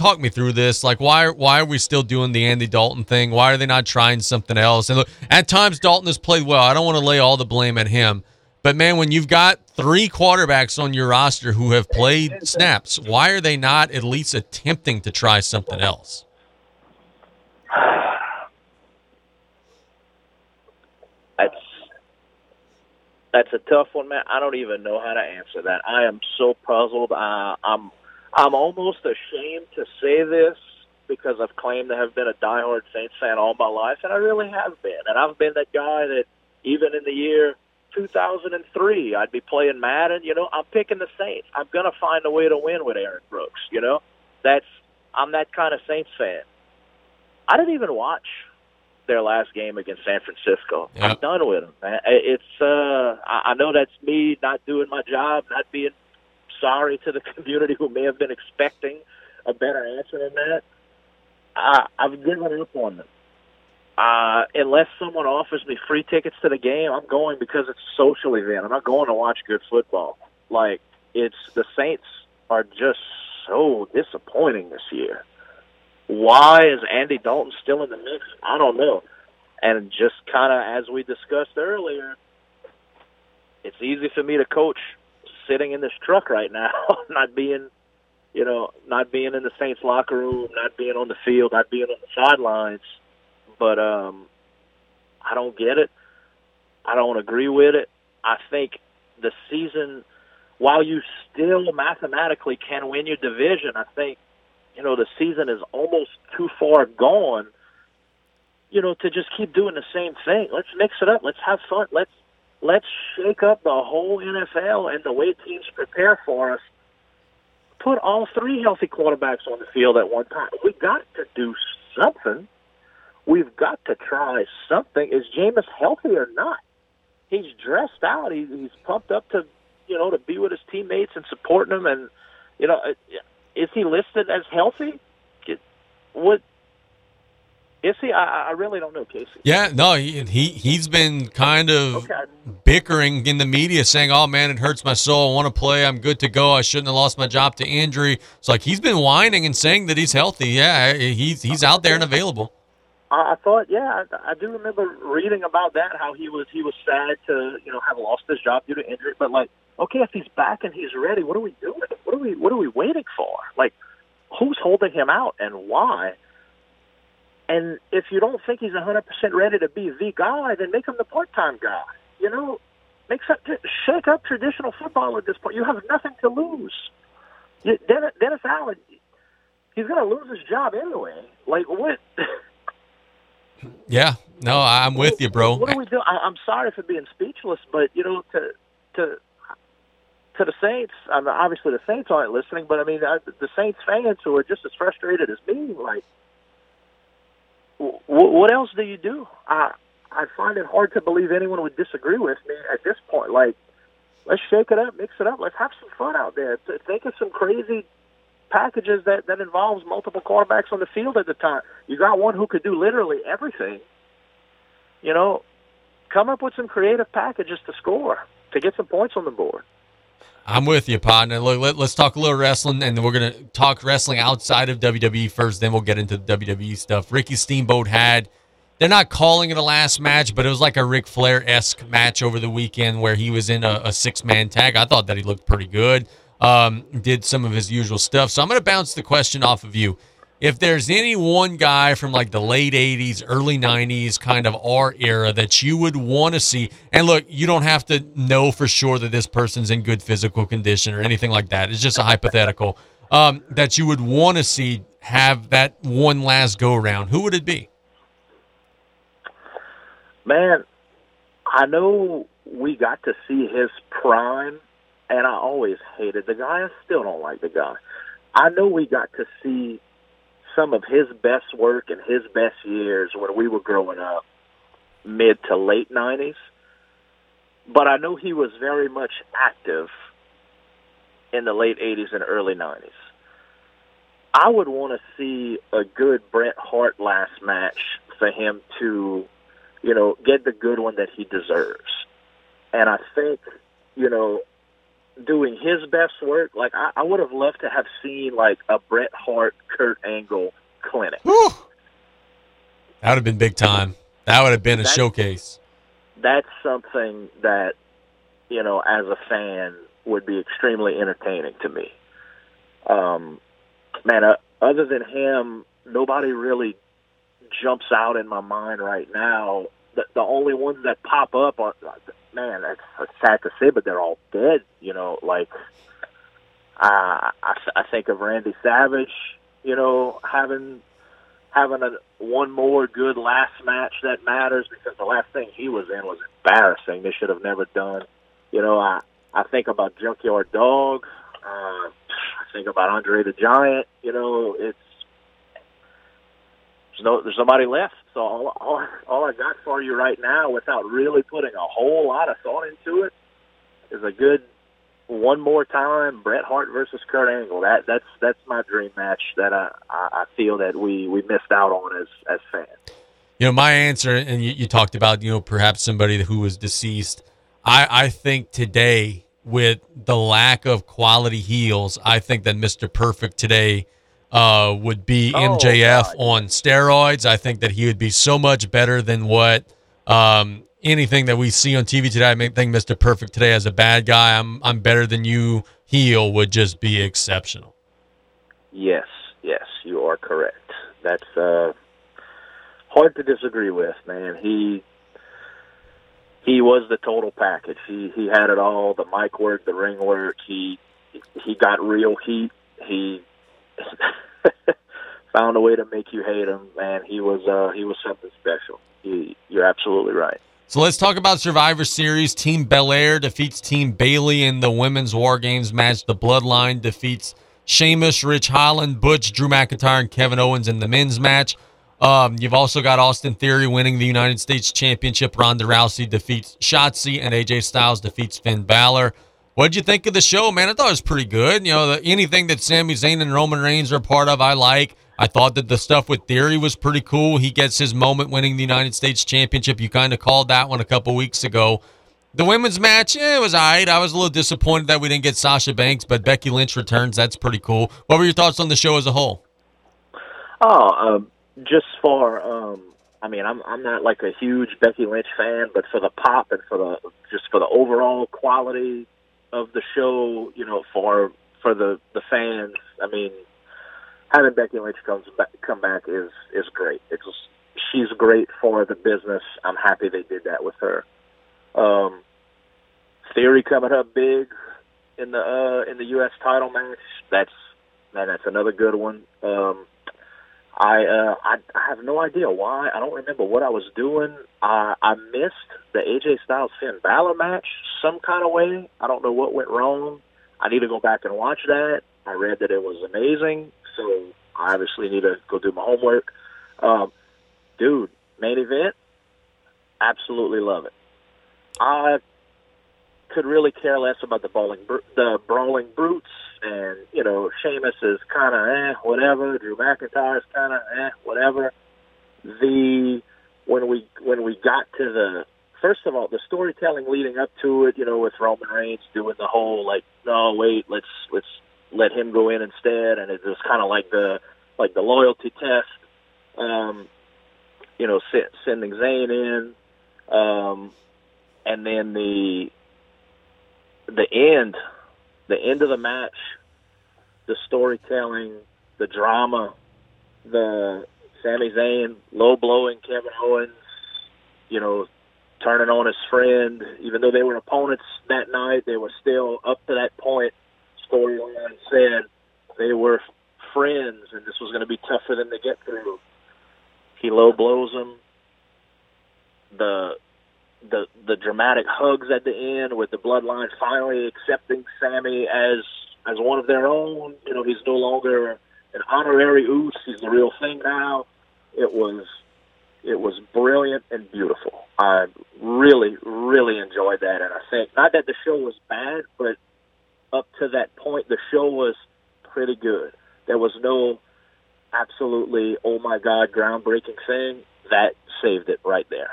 talk me through this. Like, why why are we still doing the Andy Dalton thing? Why are they not trying something else? And look, at times Dalton has played well. I don't want to lay all the blame at him. But man, when you've got three quarterbacks on your roster who have played snaps, why are they not at least attempting to try something else? That's that's a tough one, man. I don't even know how to answer that. I am so puzzled. Uh, I'm I'm almost ashamed to say this because I've claimed to have been a diehard Saints fan all my life, and I really have been. And I've been that guy that even in the year 2003, I'd be playing Madden. You know, I'm picking the Saints. I'm gonna find a way to win with Aaron Brooks. You know, that's I'm that kind of Saints fan. I didn't even watch their last game against San Francisco. Yep. I'm done with them. Man. It's uh, I I know that's me not doing my job, not being sorry to the community who may have been expecting a better answer than that. I, I've given up on them. Uh, unless someone offers me free tickets to the game, I'm going because it's a social event. I'm not going to watch good football. Like it's the Saints are just so disappointing this year. Why is Andy Dalton still in the mix? I don't know. And just kind of as we discussed earlier, it's easy for me to coach sitting in this truck right now, not being, you know, not being in the Saints locker room, not being on the field, not being on the sidelines. But um, I don't get it. I don't agree with it. I think the season, while you still mathematically can win your division, I think, you know, the season is almost too far gone. You know, to just keep doing the same thing. Let's mix it up. Let's have fun. Let's let's shake up the whole NFL and the way teams prepare for us. Put all three healthy quarterbacks on the field at one time. We've got to do something. We've got to try something. Is Jameis healthy or not? He's dressed out. He, he's pumped up to, you know, to be with his teammates and supporting them. And you know, is he listed as healthy? What is he? I, I really don't know, Casey. Yeah, no, he, he he's been kind of bickering in the media, saying, "Oh man, it hurts my soul. I want to play. I'm good to go. I shouldn't have lost my job to injury." It's like he's been whining and saying that he's healthy. Yeah, he's he's out there and available. I I thought, yeah, I, I do remember reading about that. How he was he was sad to you know have lost his job due to injury, but like, okay, if he's back and he's ready, what are we doing? What are we what are we waiting for? Like, who's holding him out and why? And if you don't think he's 100% ready to be the guy, then make him the part-time guy. You know, make some, shake up traditional football at this point. You have nothing to lose. You, Dennis, Dennis Allen, he's going to lose his job anyway. Like what? Yeah, no, I'm with you, bro. What do we do? I, I'm sorry for being speechless, but you know, to to to the Saints, I mean, obviously the Saints aren't listening, but I mean, uh, the Saints fans who are just as frustrated as me, like, what else do you do? I I find it hard to believe anyone would disagree with me at this point. Like, let's shake it up, mix it up, let's have some fun out there. Think of some crazy packages that that involves multiple quarterbacks on the field at the time. You got one who could do literally everything. You know, come up with some creative packages to score to get some points on the board. I'm with you, partner. Look, let, us talk a little wrestling, and we're gonna talk wrestling outside of WWE first. Then we'll get into the WWE stuff. Ricky Steamboat had. They're not calling it a last match, but it was like a Ric Flair esque match over the weekend where he was in a, a six man tag. I thought that he looked pretty good. Um, did some of his usual stuff. So I'm gonna bounce the question off of you. If there's any one guy from like the late 80s, early 90s, kind of our era that you would want to see, and look, you don't have to know for sure that this person's in good physical condition or anything like that. It's just a hypothetical um, that you would want to see have that one last go around. Who would it be? Man, I know we got to see his prime, and I always hated the guy. I still don't like the guy. I know we got to see some of his best work and his best years when we were growing up, mid to late 90s. But I know he was very much active in the late 80s and early 90s. I would want to see a good Bret Hart last match for him to, you know, get the good one that he deserves. And I think, you know, doing his best work. Like I, I would have loved to have seen like a Bret Hart, Kurt Angle clinic. That would have been big time. That would have been a That- showcase. That's something that you know, as a fan, would be extremely entertaining to me. Um, man, uh, other than him, nobody really jumps out in my mind right now. The, the only ones that pop up are, man, that's, sad to say, but they're all dead. You know, like uh, I, I think of Randy Savage. You know, having having a one more good last match that matters because the last thing he was in was embarrassing. They should have never done. You know, I I think about Junkyard Dog. Uh, I think about Andre the Giant. You know, it's no there's nobody left. So all all, all I got for you right now, without really putting a whole lot of thought into it, is a good one more time Bret Hart versus Kurt Angle. That that's that's my dream match that I I feel that we we missed out on as as fans. You know, my answer, and you, you talked about, you know, perhaps somebody who was deceased. I, I think today, with the lack of quality heels, I think that Mr. Perfect today uh, would be Oh, MJF on steroids. I think that he would be so much better than what um, anything that we see on TV today. I think Mr. Perfect today as a bad guy, I'm I'm better than you heel would just be exceptional. Yes, yes, you are correct. That's uh hard to disagree with, man. He he was the total package. He he had it all, the mic work, the ring work. He he got real heat. He found a way to make you hate him, and He was uh he was something special. He, you're absolutely right. So let's talk about Survivor Series. Team Belair defeats Team Bayley in the Women's War Games match. The Bloodline defeats Sheamus, Ridge Holland, Butch, Drew McIntyre, and Kevin Owens in the men's match. Um, you've also got Austin Theory winning the United States Championship. Ronda Rousey defeats Shotzi, and AJ Styles defeats Finn Balor. What'd you think of the show, man? I thought it was pretty good. You know, the, anything that Sami Zayn and Roman Reigns are part of, I like. I thought that the stuff with Theory was pretty cool. He gets his moment winning the United States Championship. You kind of called that one a couple weeks ago. The women's match, eh, it was all right. I was a little disappointed that we didn't get Sasha Banks, but Becky Lynch returns. That's pretty cool. What were your thoughts on the show as a whole? Oh, um, just for um, I mean, I'm I'm not like a huge Becky Lynch fan, but for the pop and for the just for the overall quality of the show, you know, for for the the fans, I mean, having Becky Lynch comes back come back is is great. It's she's great for the business. I'm happy they did that with her. Um, Theory coming up big in the uh, in the U.S. title match. That's man, that's another good one. Um, I, uh, I I have no idea why. I don't remember what I was doing. I I missed the AJ Styles Finn Balor match some kind of way. I don't know what went wrong. I need to go back and watch that. I read that it was amazing, so I obviously need to go do my homework. Um, dude, main event, absolutely love it. I could really care less about the bowling, the brawling brutes, and you know, Sheamus is kind of eh, whatever. Drew McIntyre is kind of eh, whatever. The when we when we got to the first of all, the storytelling leading up to it, you know, with Roman Reigns doing the whole like, no, wait, let's let's let him go in instead, and it was kind of like the like the loyalty test. Um, you know, sending Zayn in, um, and then the the end, the end of the match, the storytelling, the drama, the Sami Zayn low blowing Kevin Owens, you know, turning on his friend, even though they were opponents that night, they were still up to that point. Storyline said they were friends, and this was going to be tough for them to get through. He low blows him. The the the dramatic hugs at the end with the bloodline finally accepting Sami as as one of their own. You know, he's no longer an honorary Uce. He's the real thing now. It was it was brilliant and beautiful. I really really enjoyed that, and I think not that the show was bad, but up to that point, the show was pretty good. There was no absolutely oh my god groundbreaking thing that saved it right there.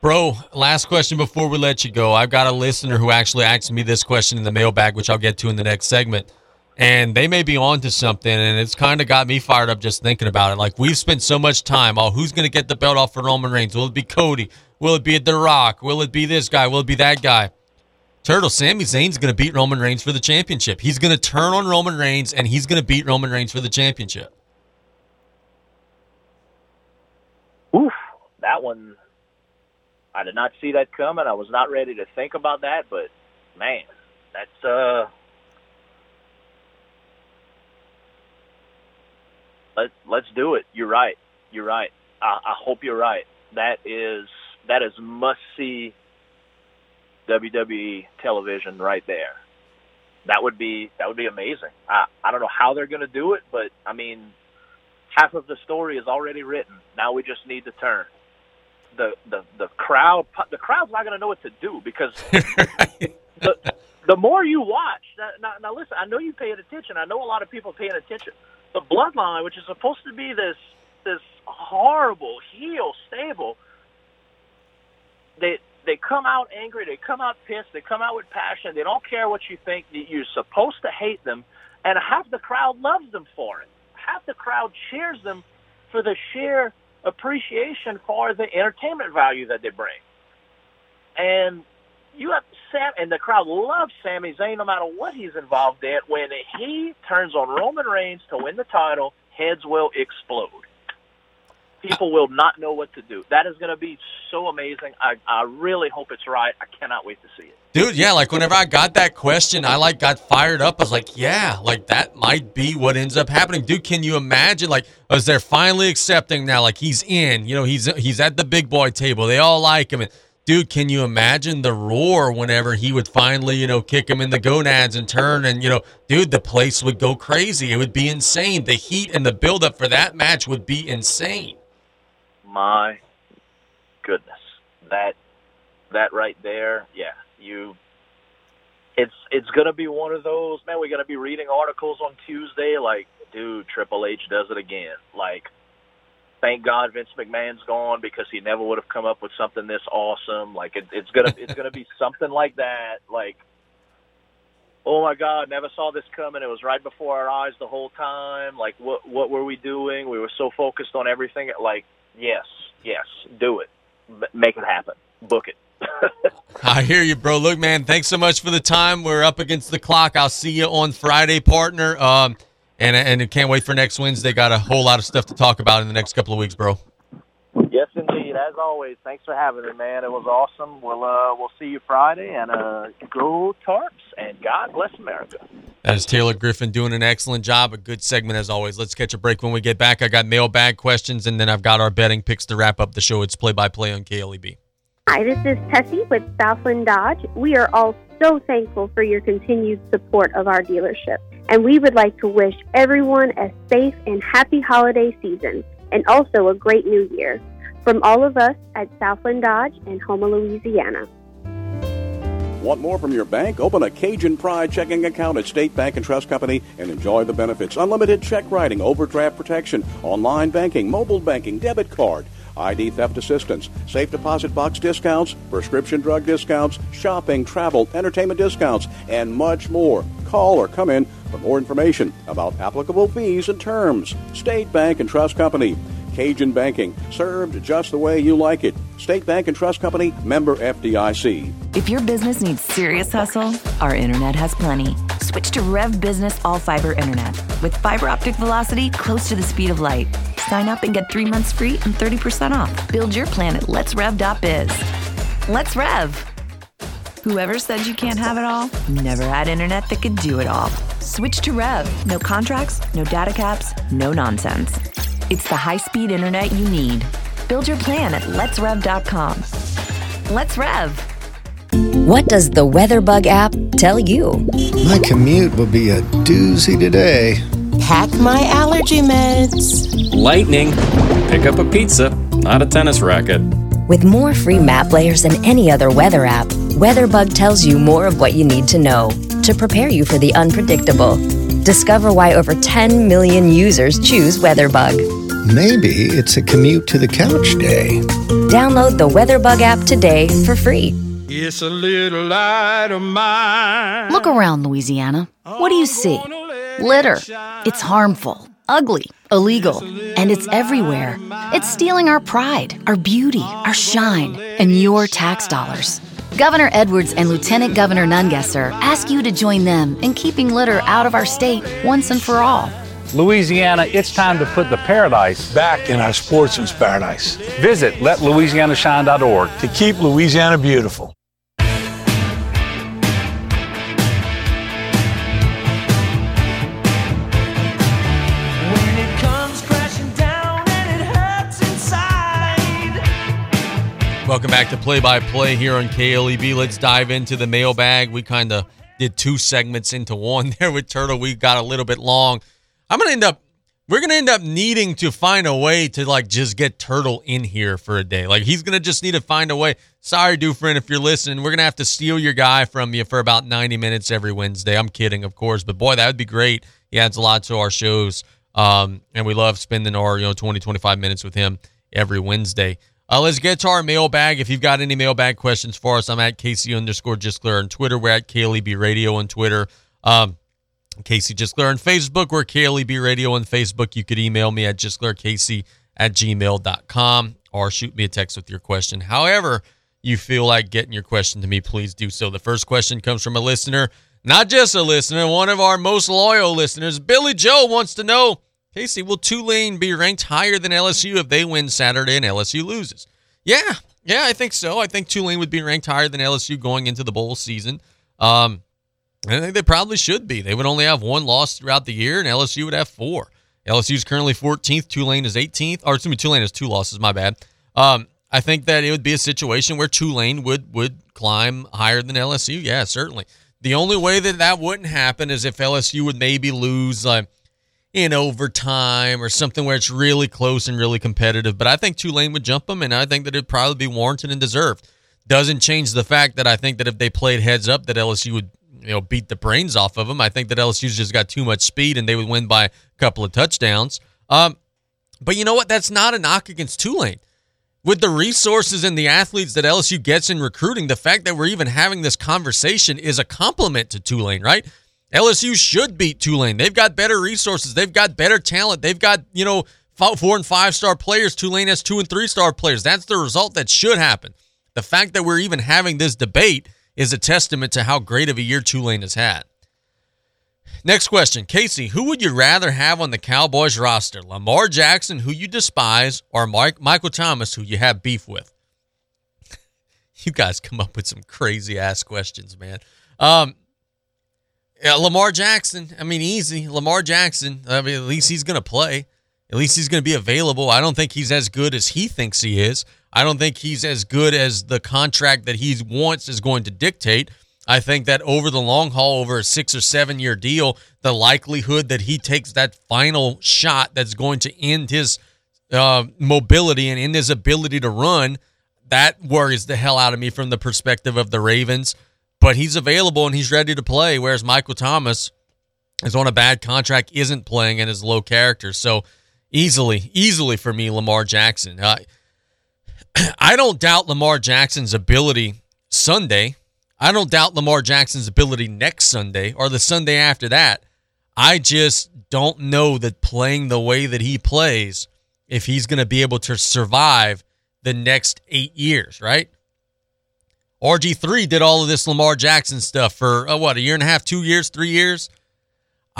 Bro, last question before we let you go. I've got a listener who actually asked me this question in the mailbag, which I'll get to in the next segment. And they may be on to something, and it's kind of got me fired up just thinking about it. Like, we've spent so much time. Oh, who's going to get the belt off for Roman Reigns? Will it be Cody? Will it be The Rock? Will it be this guy? Will it be that guy? Turtle, Sami Zayn's going to beat Roman Reigns for the championship. He's going to turn on Roman Reigns, and he's going to beat Roman Reigns for the championship. Oof, that one. I did not see that coming. I was not ready to think about that, but man, that's uh. Let Let's do it. You're right. You're right. I, I hope you're right. That is that is must see WWE television right there. That would be that would be amazing. I I don't know how they're going to do it, but I mean, half of the story is already written. Now we just need to turn. The the the crowd the crowd's not going to know what to do because the the more you watch. Now, now, now listen, I know you paying attention. I know a lot of people paying attention. The Bloodline, which is supposed to be this this horrible heel stable, they they come out angry, they come out pissed, they come out with passion. They don't care what you think. You're supposed to hate them, and half the crowd loves them for it. Half the crowd cheers them for the sheer appreciation for the entertainment value that they bring. And you have Sam, and the crowd loves Sami Zayn no matter what he's involved in. When he turns on Roman Reigns to win the title, heads will explode people will not know what to do. That is going to be so amazing. I, I really hope it's right. I cannot wait to see it. Dude, yeah, like whenever I got that question, I like got fired up. I was like, yeah, like that might be what ends up happening. Dude, can you imagine like oh, as they're finally accepting now like he's in, you know, he's he's at the big boy table. They all like him and dude, can you imagine the roar whenever he would finally, you know, kick him in the gonads and turn and, you know, dude, the place would go crazy. It would be insane. The heat and the buildup for that match would be insane my goodness, that that right there, yeah, you. It's it's gonna be one of those man. We're gonna be reading articles on Tuesday like, dude, Triple H does it again. Like, thank God Vince McMahon's gone because he never would have come up with something this awesome. Like, it, it's gonna it's gonna be something like that. Like, oh my God, never saw this coming. It was right before our eyes the whole time. Like, what what were we doing? We were so focused on everything. Like, Yes, yes, do it. Make it happen. Book it. I hear you, bro. Look, man, thanks so much for the time. We're up against the clock. I'll see you on Friday, partner. Um, and and can't wait for next Wednesday. Got a whole lot of stuff to talk about in the next couple of weeks, bro. Yes. As always, thanks for having me, man. It was awesome. We'll uh, we'll see you Friday, and uh, go Tarps, and God bless America. That is Taylor Griffin doing an excellent job. A good segment as always. Let's catch a break when we get back. I got mailbag questions, and then I've got our betting picks to wrap up the show. It's play by play on KLEB. Hi, this is Tessie with Southland Dodge. We are all so thankful for your continued support of our dealership, and we would like to wish everyone a safe and happy holiday season, and also a great new year. From all of us at Southland Dodge in Houma, Louisiana. Want more from your bank? Open a Cajun Pride checking account at State Bank and Trust Company and enjoy the benefits. Unlimited check writing, overdraft protection, online banking, mobile banking, debit card, ID theft assistance, safe deposit box discounts, prescription drug discounts, shopping, travel, entertainment discounts, and much more. Call or come in for more information about applicable fees and terms. State Bank and Trust Company. Cajun Banking, served just the way you like it. State Bank and Trust Company, member FDIC. If your business needs serious hustle, our internet has plenty. Switch to Rev Business All Fiber Internet with fiber optic velocity close to the speed of light. Sign up and get three months free and 30% off. Build your plan at letsrev.biz. Let's Rev! Whoever said you can't have it all never had internet that could do it all. Switch to Rev. No contracts, no data caps, no nonsense. It's the high speed internet you need. Build your plan at letsrev.com. Let's Rev. What does the WeatherBug app tell you? My commute will be a doozy today. Pack my allergy meds. Lightning. Pick up a pizza, not a tennis racket. With more free map layers than any other weather app, WeatherBug tells you more of what you need to know to prepare you for the unpredictable. Discover why over 10 million users choose WeatherBug. Maybe it's a commute to the couch day. Download the WeatherBug app today for free. It's a little light of mine. Look around, Louisiana. What do you see? Litter. It's harmful, ugly, illegal, and it's everywhere. It's stealing our pride, our beauty, our shine, and your tax dollars. Governor Edwards and Lieutenant Governor Nungesser ask you to join them in keeping litter out of our state once and for all. Louisiana, it's time to put the paradise back in our sportsman's paradise. Visit letlouisianashine.org to keep Louisiana beautiful. Welcome back to Play by Play here on KLEB. Let's dive into the mailbag. We kind of did two segments into one there with Turtle. We got a little bit long. I'm gonna end up. We're gonna end up needing to find a way to like just get Turtle in here for a day. Like he's gonna just need to find a way. Sorry, Dufresne, if you're listening, we're gonna have to steal your guy from you for about 90 minutes every Wednesday. I'm kidding, of course, but boy, that would be great. He adds a lot to our shows, um, and we love spending our you know 20 25 minutes with him every Wednesday. Uh, let's get to our mailbag. If you've got any mailbag questions for us, I'm at Casey underscore Gisclair on Twitter. We're at KLEB Radio on Twitter. Um, Casey Gisclair on Facebook. We're KLEB Radio on Facebook. You could email me at gisclaircasey at gmail.com or shoot me a text with your question. However, you feel like getting your question to me, please do so. The first question comes from a listener, not just a listener, one of our most loyal listeners. Billy Joe wants to know Casey, will Tulane be ranked higher than LSU if they win Saturday and LSU loses? Yeah, yeah, I think so. I think Tulane would be ranked higher than LSU going into the bowl season. Um, I think they probably should be. They would only have one loss throughout the year, and LSU would have four. LSU is currently 14th. Tulane is 18th. Or excuse me, Tulane has two losses. My bad. Um, I think that it would be a situation where Tulane would would climb higher than LSU. Yeah, certainly. The only way that that wouldn't happen is if LSU would maybe lose. Uh, in overtime or something where it's really close and really competitive. But I think Tulane would jump them, and I think that it'd probably be warranted and deserved. Doesn't change the fact that I think that if they played heads up, that LSU would you know beat the brains off of them. I think that LSU's just got too much speed, and they would win by a couple of touchdowns. Um, but you know what? That's not a knock against Tulane. With the resources and the athletes that LSU gets in recruiting, the fact that we're even having this conversation is a compliment to Tulane, right? LSU should beat Tulane. They've got better resources. They've got better talent. They've got, you know, four and five star players. Tulane has two and three star players. That's the result that should happen. The fact that we're even having this debate is a testament to how great of a year Tulane has had. Next question. Casey, who would you rather have on the Cowboys roster? Lamar Jackson, who you despise, or Mike, Michael Thomas, who you have beef with? you guys come up with some crazy ass questions, man. Um, yeah, Lamar Jackson. I mean, easy. Lamar Jackson. I mean, at least he's going to play. At least he's going to be available. I don't think he's as good as he thinks he is. I don't think he's as good as the contract that he wants is going to dictate. I think that over the long haul, over a six or seven year deal, the likelihood that he takes that final shot that's going to end his uh, mobility and end his ability to run, that worries the hell out of me from the perspective of the Ravens but he's available and he's ready to play. Whereas Michael Thomas is on a bad contract, isn't playing, and is low character. So easily, easily for me, Lamar Jackson. Uh, I don't doubt Lamar Jackson's ability Sunday. I don't doubt Lamar Jackson's ability next Sunday or the Sunday after that. I just don't know that playing the way that he plays, if he's going to be able to survive the next eight years, right? RG3 did all of this Lamar Jackson stuff for, uh, what, a year and a half, two years, three years?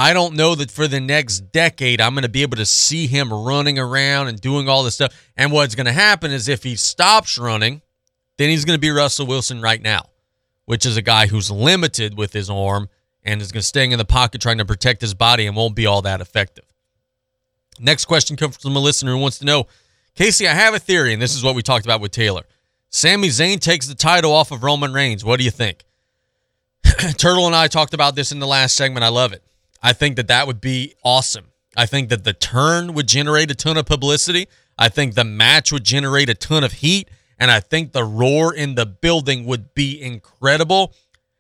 I don't know that for the next decade I'm going to be able to see him running around and doing all this stuff. And what's going to happen is if he stops running, then he's going to be Russell Wilson right now, which is a guy who's limited with his arm and is going to stay in the pocket trying to protect his body and won't be all that effective. Next question comes from a listener who wants to know Casey, I have a theory, and this is what we talked about with Taylor. Sami Zayn takes the title off of Roman Reigns. What do you think? Turtle and I talked about this in the last segment. I love it. I think that that would be awesome. I think that the turn would generate a ton of publicity. I think the match would generate a ton of heat. And I think the roar in the building would be incredible.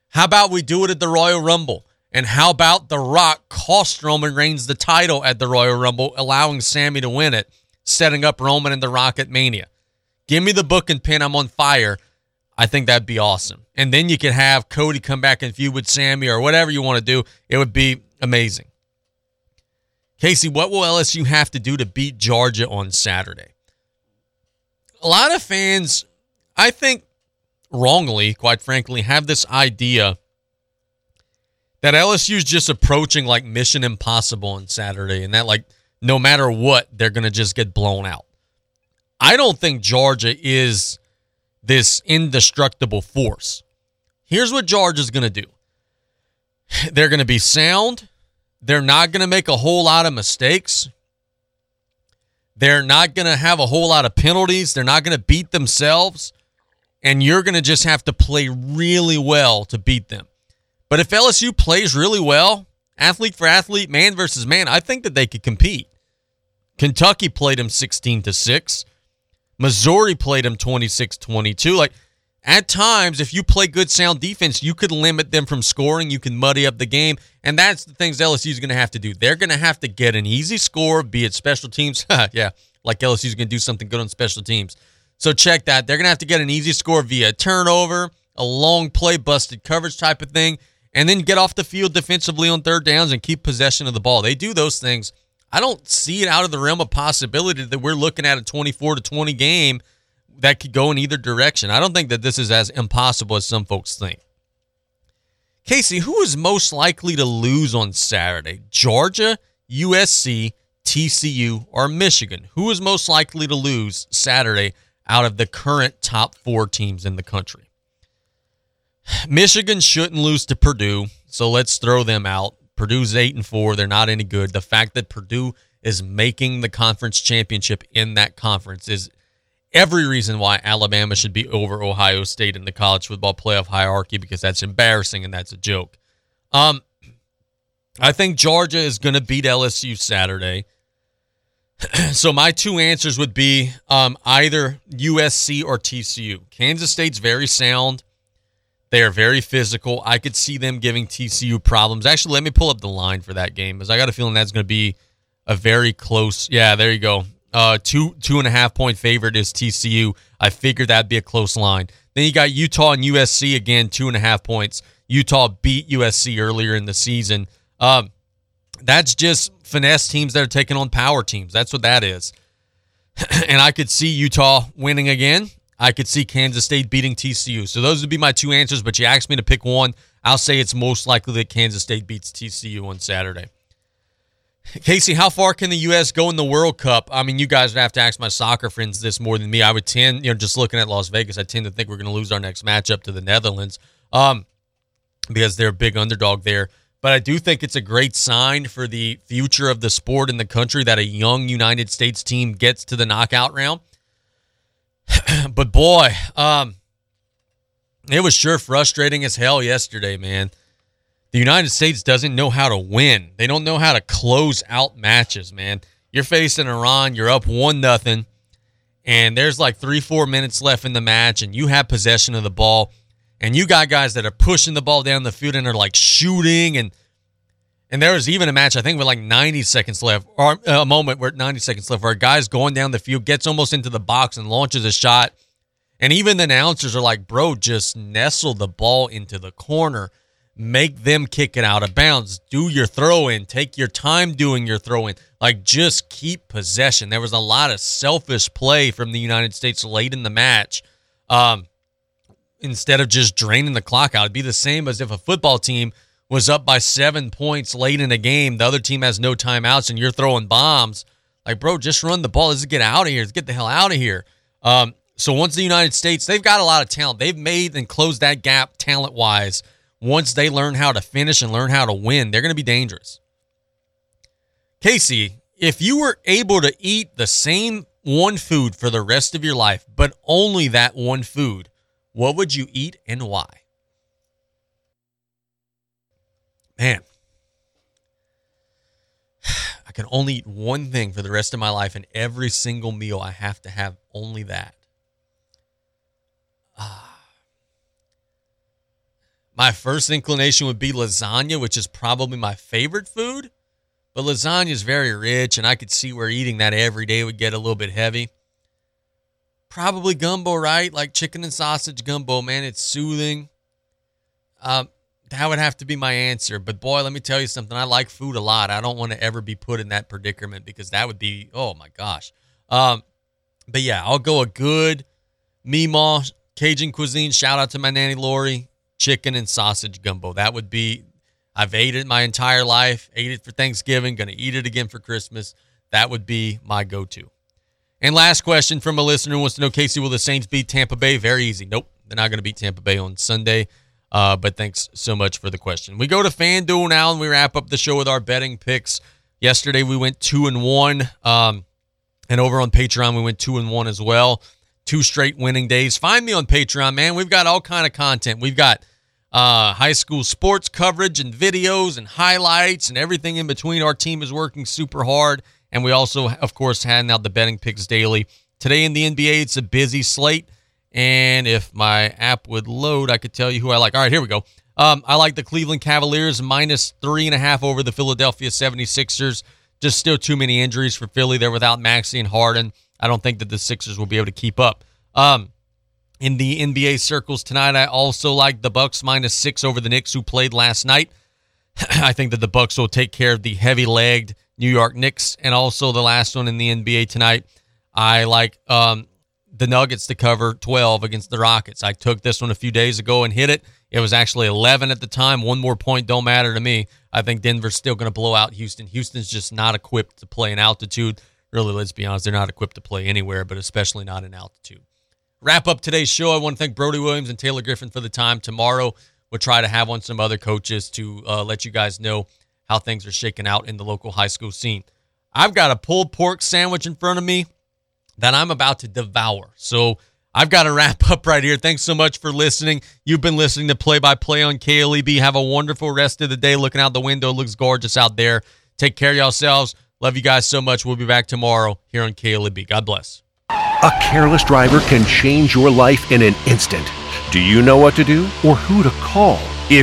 How about we do it at the Royal Rumble? And how about The Rock cost Roman Reigns the title at the Royal Rumble, allowing Sami to win it, setting up Roman and The Rock at Mania? Give me the book and pen. I'm on fire. I think that'd be awesome. And then you could have Cody come back and feud with Sami or whatever you want to do. It would be amazing. Casey, what will LSU have to do to beat Georgia on Saturday? A lot of fans, I think wrongly, quite frankly, have this idea that LSU is just approaching like Mission Impossible on Saturday and that like no matter what, they're going to just get blown out. I don't think Georgia is this indestructible force. Here's what Georgia's going to do they're going to be sound. They're not going to make a whole lot of mistakes. They're not going to have a whole lot of penalties. They're not going to beat themselves. And you're going to just have to play really well to beat them. But if LSU plays really well, athlete for athlete, man versus man, I think that they could compete. Kentucky played them 16 to 6. Missouri played them 26 22. Like, at times, if you play good sound defense, you could limit them from scoring. You can muddy up the game. And that's the things LSU is going to have to do. They're going to have to get an easy score, be it special teams. yeah, like LSU is going to do something good on special teams. So check that. They're going to have to get an easy score via turnover, a long play, busted coverage type of thing, and then get off the field defensively on third downs and keep possession of the ball. They do those things. I don't see it out of the realm of possibility that we're looking at a 24 to 20 game that could go in either direction. I don't think that this is as impossible as some folks think. Casey, who is most likely to lose on Saturday? Georgia, USC, TCU, or Michigan? Who is most likely to lose Saturday out of the current top four teams in the country? Michigan shouldn't lose to Purdue, so let's throw them out. Purdue's eight and four; they're not any good. The fact that Purdue is making the conference championship in that conference is every reason why Alabama should be over Ohio State in the college football playoff hierarchy because that's embarrassing and that's a joke. Um, I think Georgia is going to beat LSU Saturday. so my two answers would be um, either USC or TCU. Kansas State's very sound. They are very physical. I could see them giving TCU problems. Actually, let me pull up the line for that game because I got a feeling that's going to be a very close. Yeah, there you go. Uh, two two and a half point favorite is TCU. I figured that'd be a close line. Then you got Utah and USC again, two and a half points. Utah beat USC earlier in the season. Um, that's just finesse teams that are taking on power teams. That's what that is. and I could see Utah winning again. I could see Kansas State beating TCU. So those would be my two answers. But you asked me to pick one. I'll say it's most likely that Kansas State beats TCU on Saturday. Casey, how far can the U.S. go in the World Cup? I mean, you guys would have to ask my soccer friends this more than me. I would tend, you know, just looking at Las Vegas, I tend to think we're going to lose our next matchup to the Netherlands um, because they're a big underdog there. But I do think it's a great sign for the future of the sport in the country that a young United States team gets to the knockout round. but boy, um, it was sure frustrating as hell yesterday, man the United States doesn't know how to win. They don't know how to close out matches, man. You're facing Iran, you're up one nothing, and there's like three, four minutes left in the match, and you have possession of the ball, and you got guys that are pushing the ball down the field and are like shooting, and and there was even a match I think with like 90 seconds left, or a moment where 90 seconds left, where a guy's going down the field, gets almost into the box and launches a shot, and even the announcers are like, "Bro, just nestle the ball into the corner." Make them kick it out of bounds. Do your throw in. Take your time doing your throw in. Like just keep possession. There was a lot of selfish play from the United States late in the match. Um, instead of just draining the clock out, it'd be the same as if a football team was up by seven points late in a game. The other team has no timeouts and you're throwing bombs. Like, bro, just run the ball. Let's get out of here. Let's get the hell out of here. Um, so once the United States, they've got a lot of talent. They've made and closed that gap talent wise once they learn how to finish and learn how to win, they're going to be dangerous. Casey, if you were able to eat the same one food for the rest of your life, but only that one food, what would you eat and why? Man, I can only eat one thing for the rest of my life, and every single meal I have to have only that. My first inclination would be lasagna, which is probably my favorite food. But lasagna is very rich, and I could see where eating that every day would get a little bit heavy. probably gumbo, right? Like chicken and sausage gumbo, man. It's soothing. Um, that would have to be my answer. But boy, let me tell you something. I like food a lot. I don't want to ever be put in that predicament because that would be, oh my gosh. Um, but yeah, I'll go a good Meemaw Cajun cuisine. Shout out to my nanny Lori. Chicken and sausage gumbo. That would be. I've ate it my entire life. Ate it for Thanksgiving. Gonna eat it again for Christmas. That would be my go-to. And last question from a listener who wants to know, Casey, will the Saints beat Tampa Bay? Very easy. Nope, they're not going to beat Tampa Bay on Sunday. Uh, but thanks so much for the question. We go to FanDuel now, and we wrap up the show with our betting picks. Yesterday we went two and one, um, and over on Patreon we went two and one as well. Two straight winning days. Find me on Patreon, man. We've got all kind of content. We've got uh, high school sports coverage and videos and highlights and everything in between. Our team is working super hard, and we also, of course, hand out the betting picks daily. Today in the NBA, it's a busy slate. And if my app would load, I could tell you who I like. All right, here we go. Um, I like the Cleveland Cavaliers minus three and a half over the Philadelphia 76ers. Just still too many injuries for Philly. They're without Maxey and Harden. I don't think that the Sixers will be able to keep up. Um, in the NBA circles tonight, I also like the Bucks minus six over the Knicks, who played last night. I think that the Bucks will take care of the heavy-legged New York Knicks, and also the last one in the NBA tonight. I like um, the Nuggets to cover 12 against the Rockets. I took this one a few days ago and hit it. It was actually 11 at the time. One more point don't matter to me. I think Denver's still going to blow out Houston. Houston's just not equipped to play in altitude. Really, let's be honest, they're not equipped to play anywhere, but especially not in altitude. Wrap up today's show. I want to thank Brody Williams and Taylor Griffin for the time. Tomorrow, we'll try to have on some other coaches to uh, let you guys know how things are shaking out in the local high school scene. I've got a pulled pork sandwich in front of me that I'm about to devour. So I've got to wrap up right here. Thanks so much for listening. You've been listening to Play by Play on KLEB. Have a wonderful rest of the day. Looking out the window, looks gorgeous out there. Take care of yourselves. Love you guys so much. We'll be back tomorrow here on KLEB. God bless. A careless driver can change your life in an instant. Do you know what to do or who to call?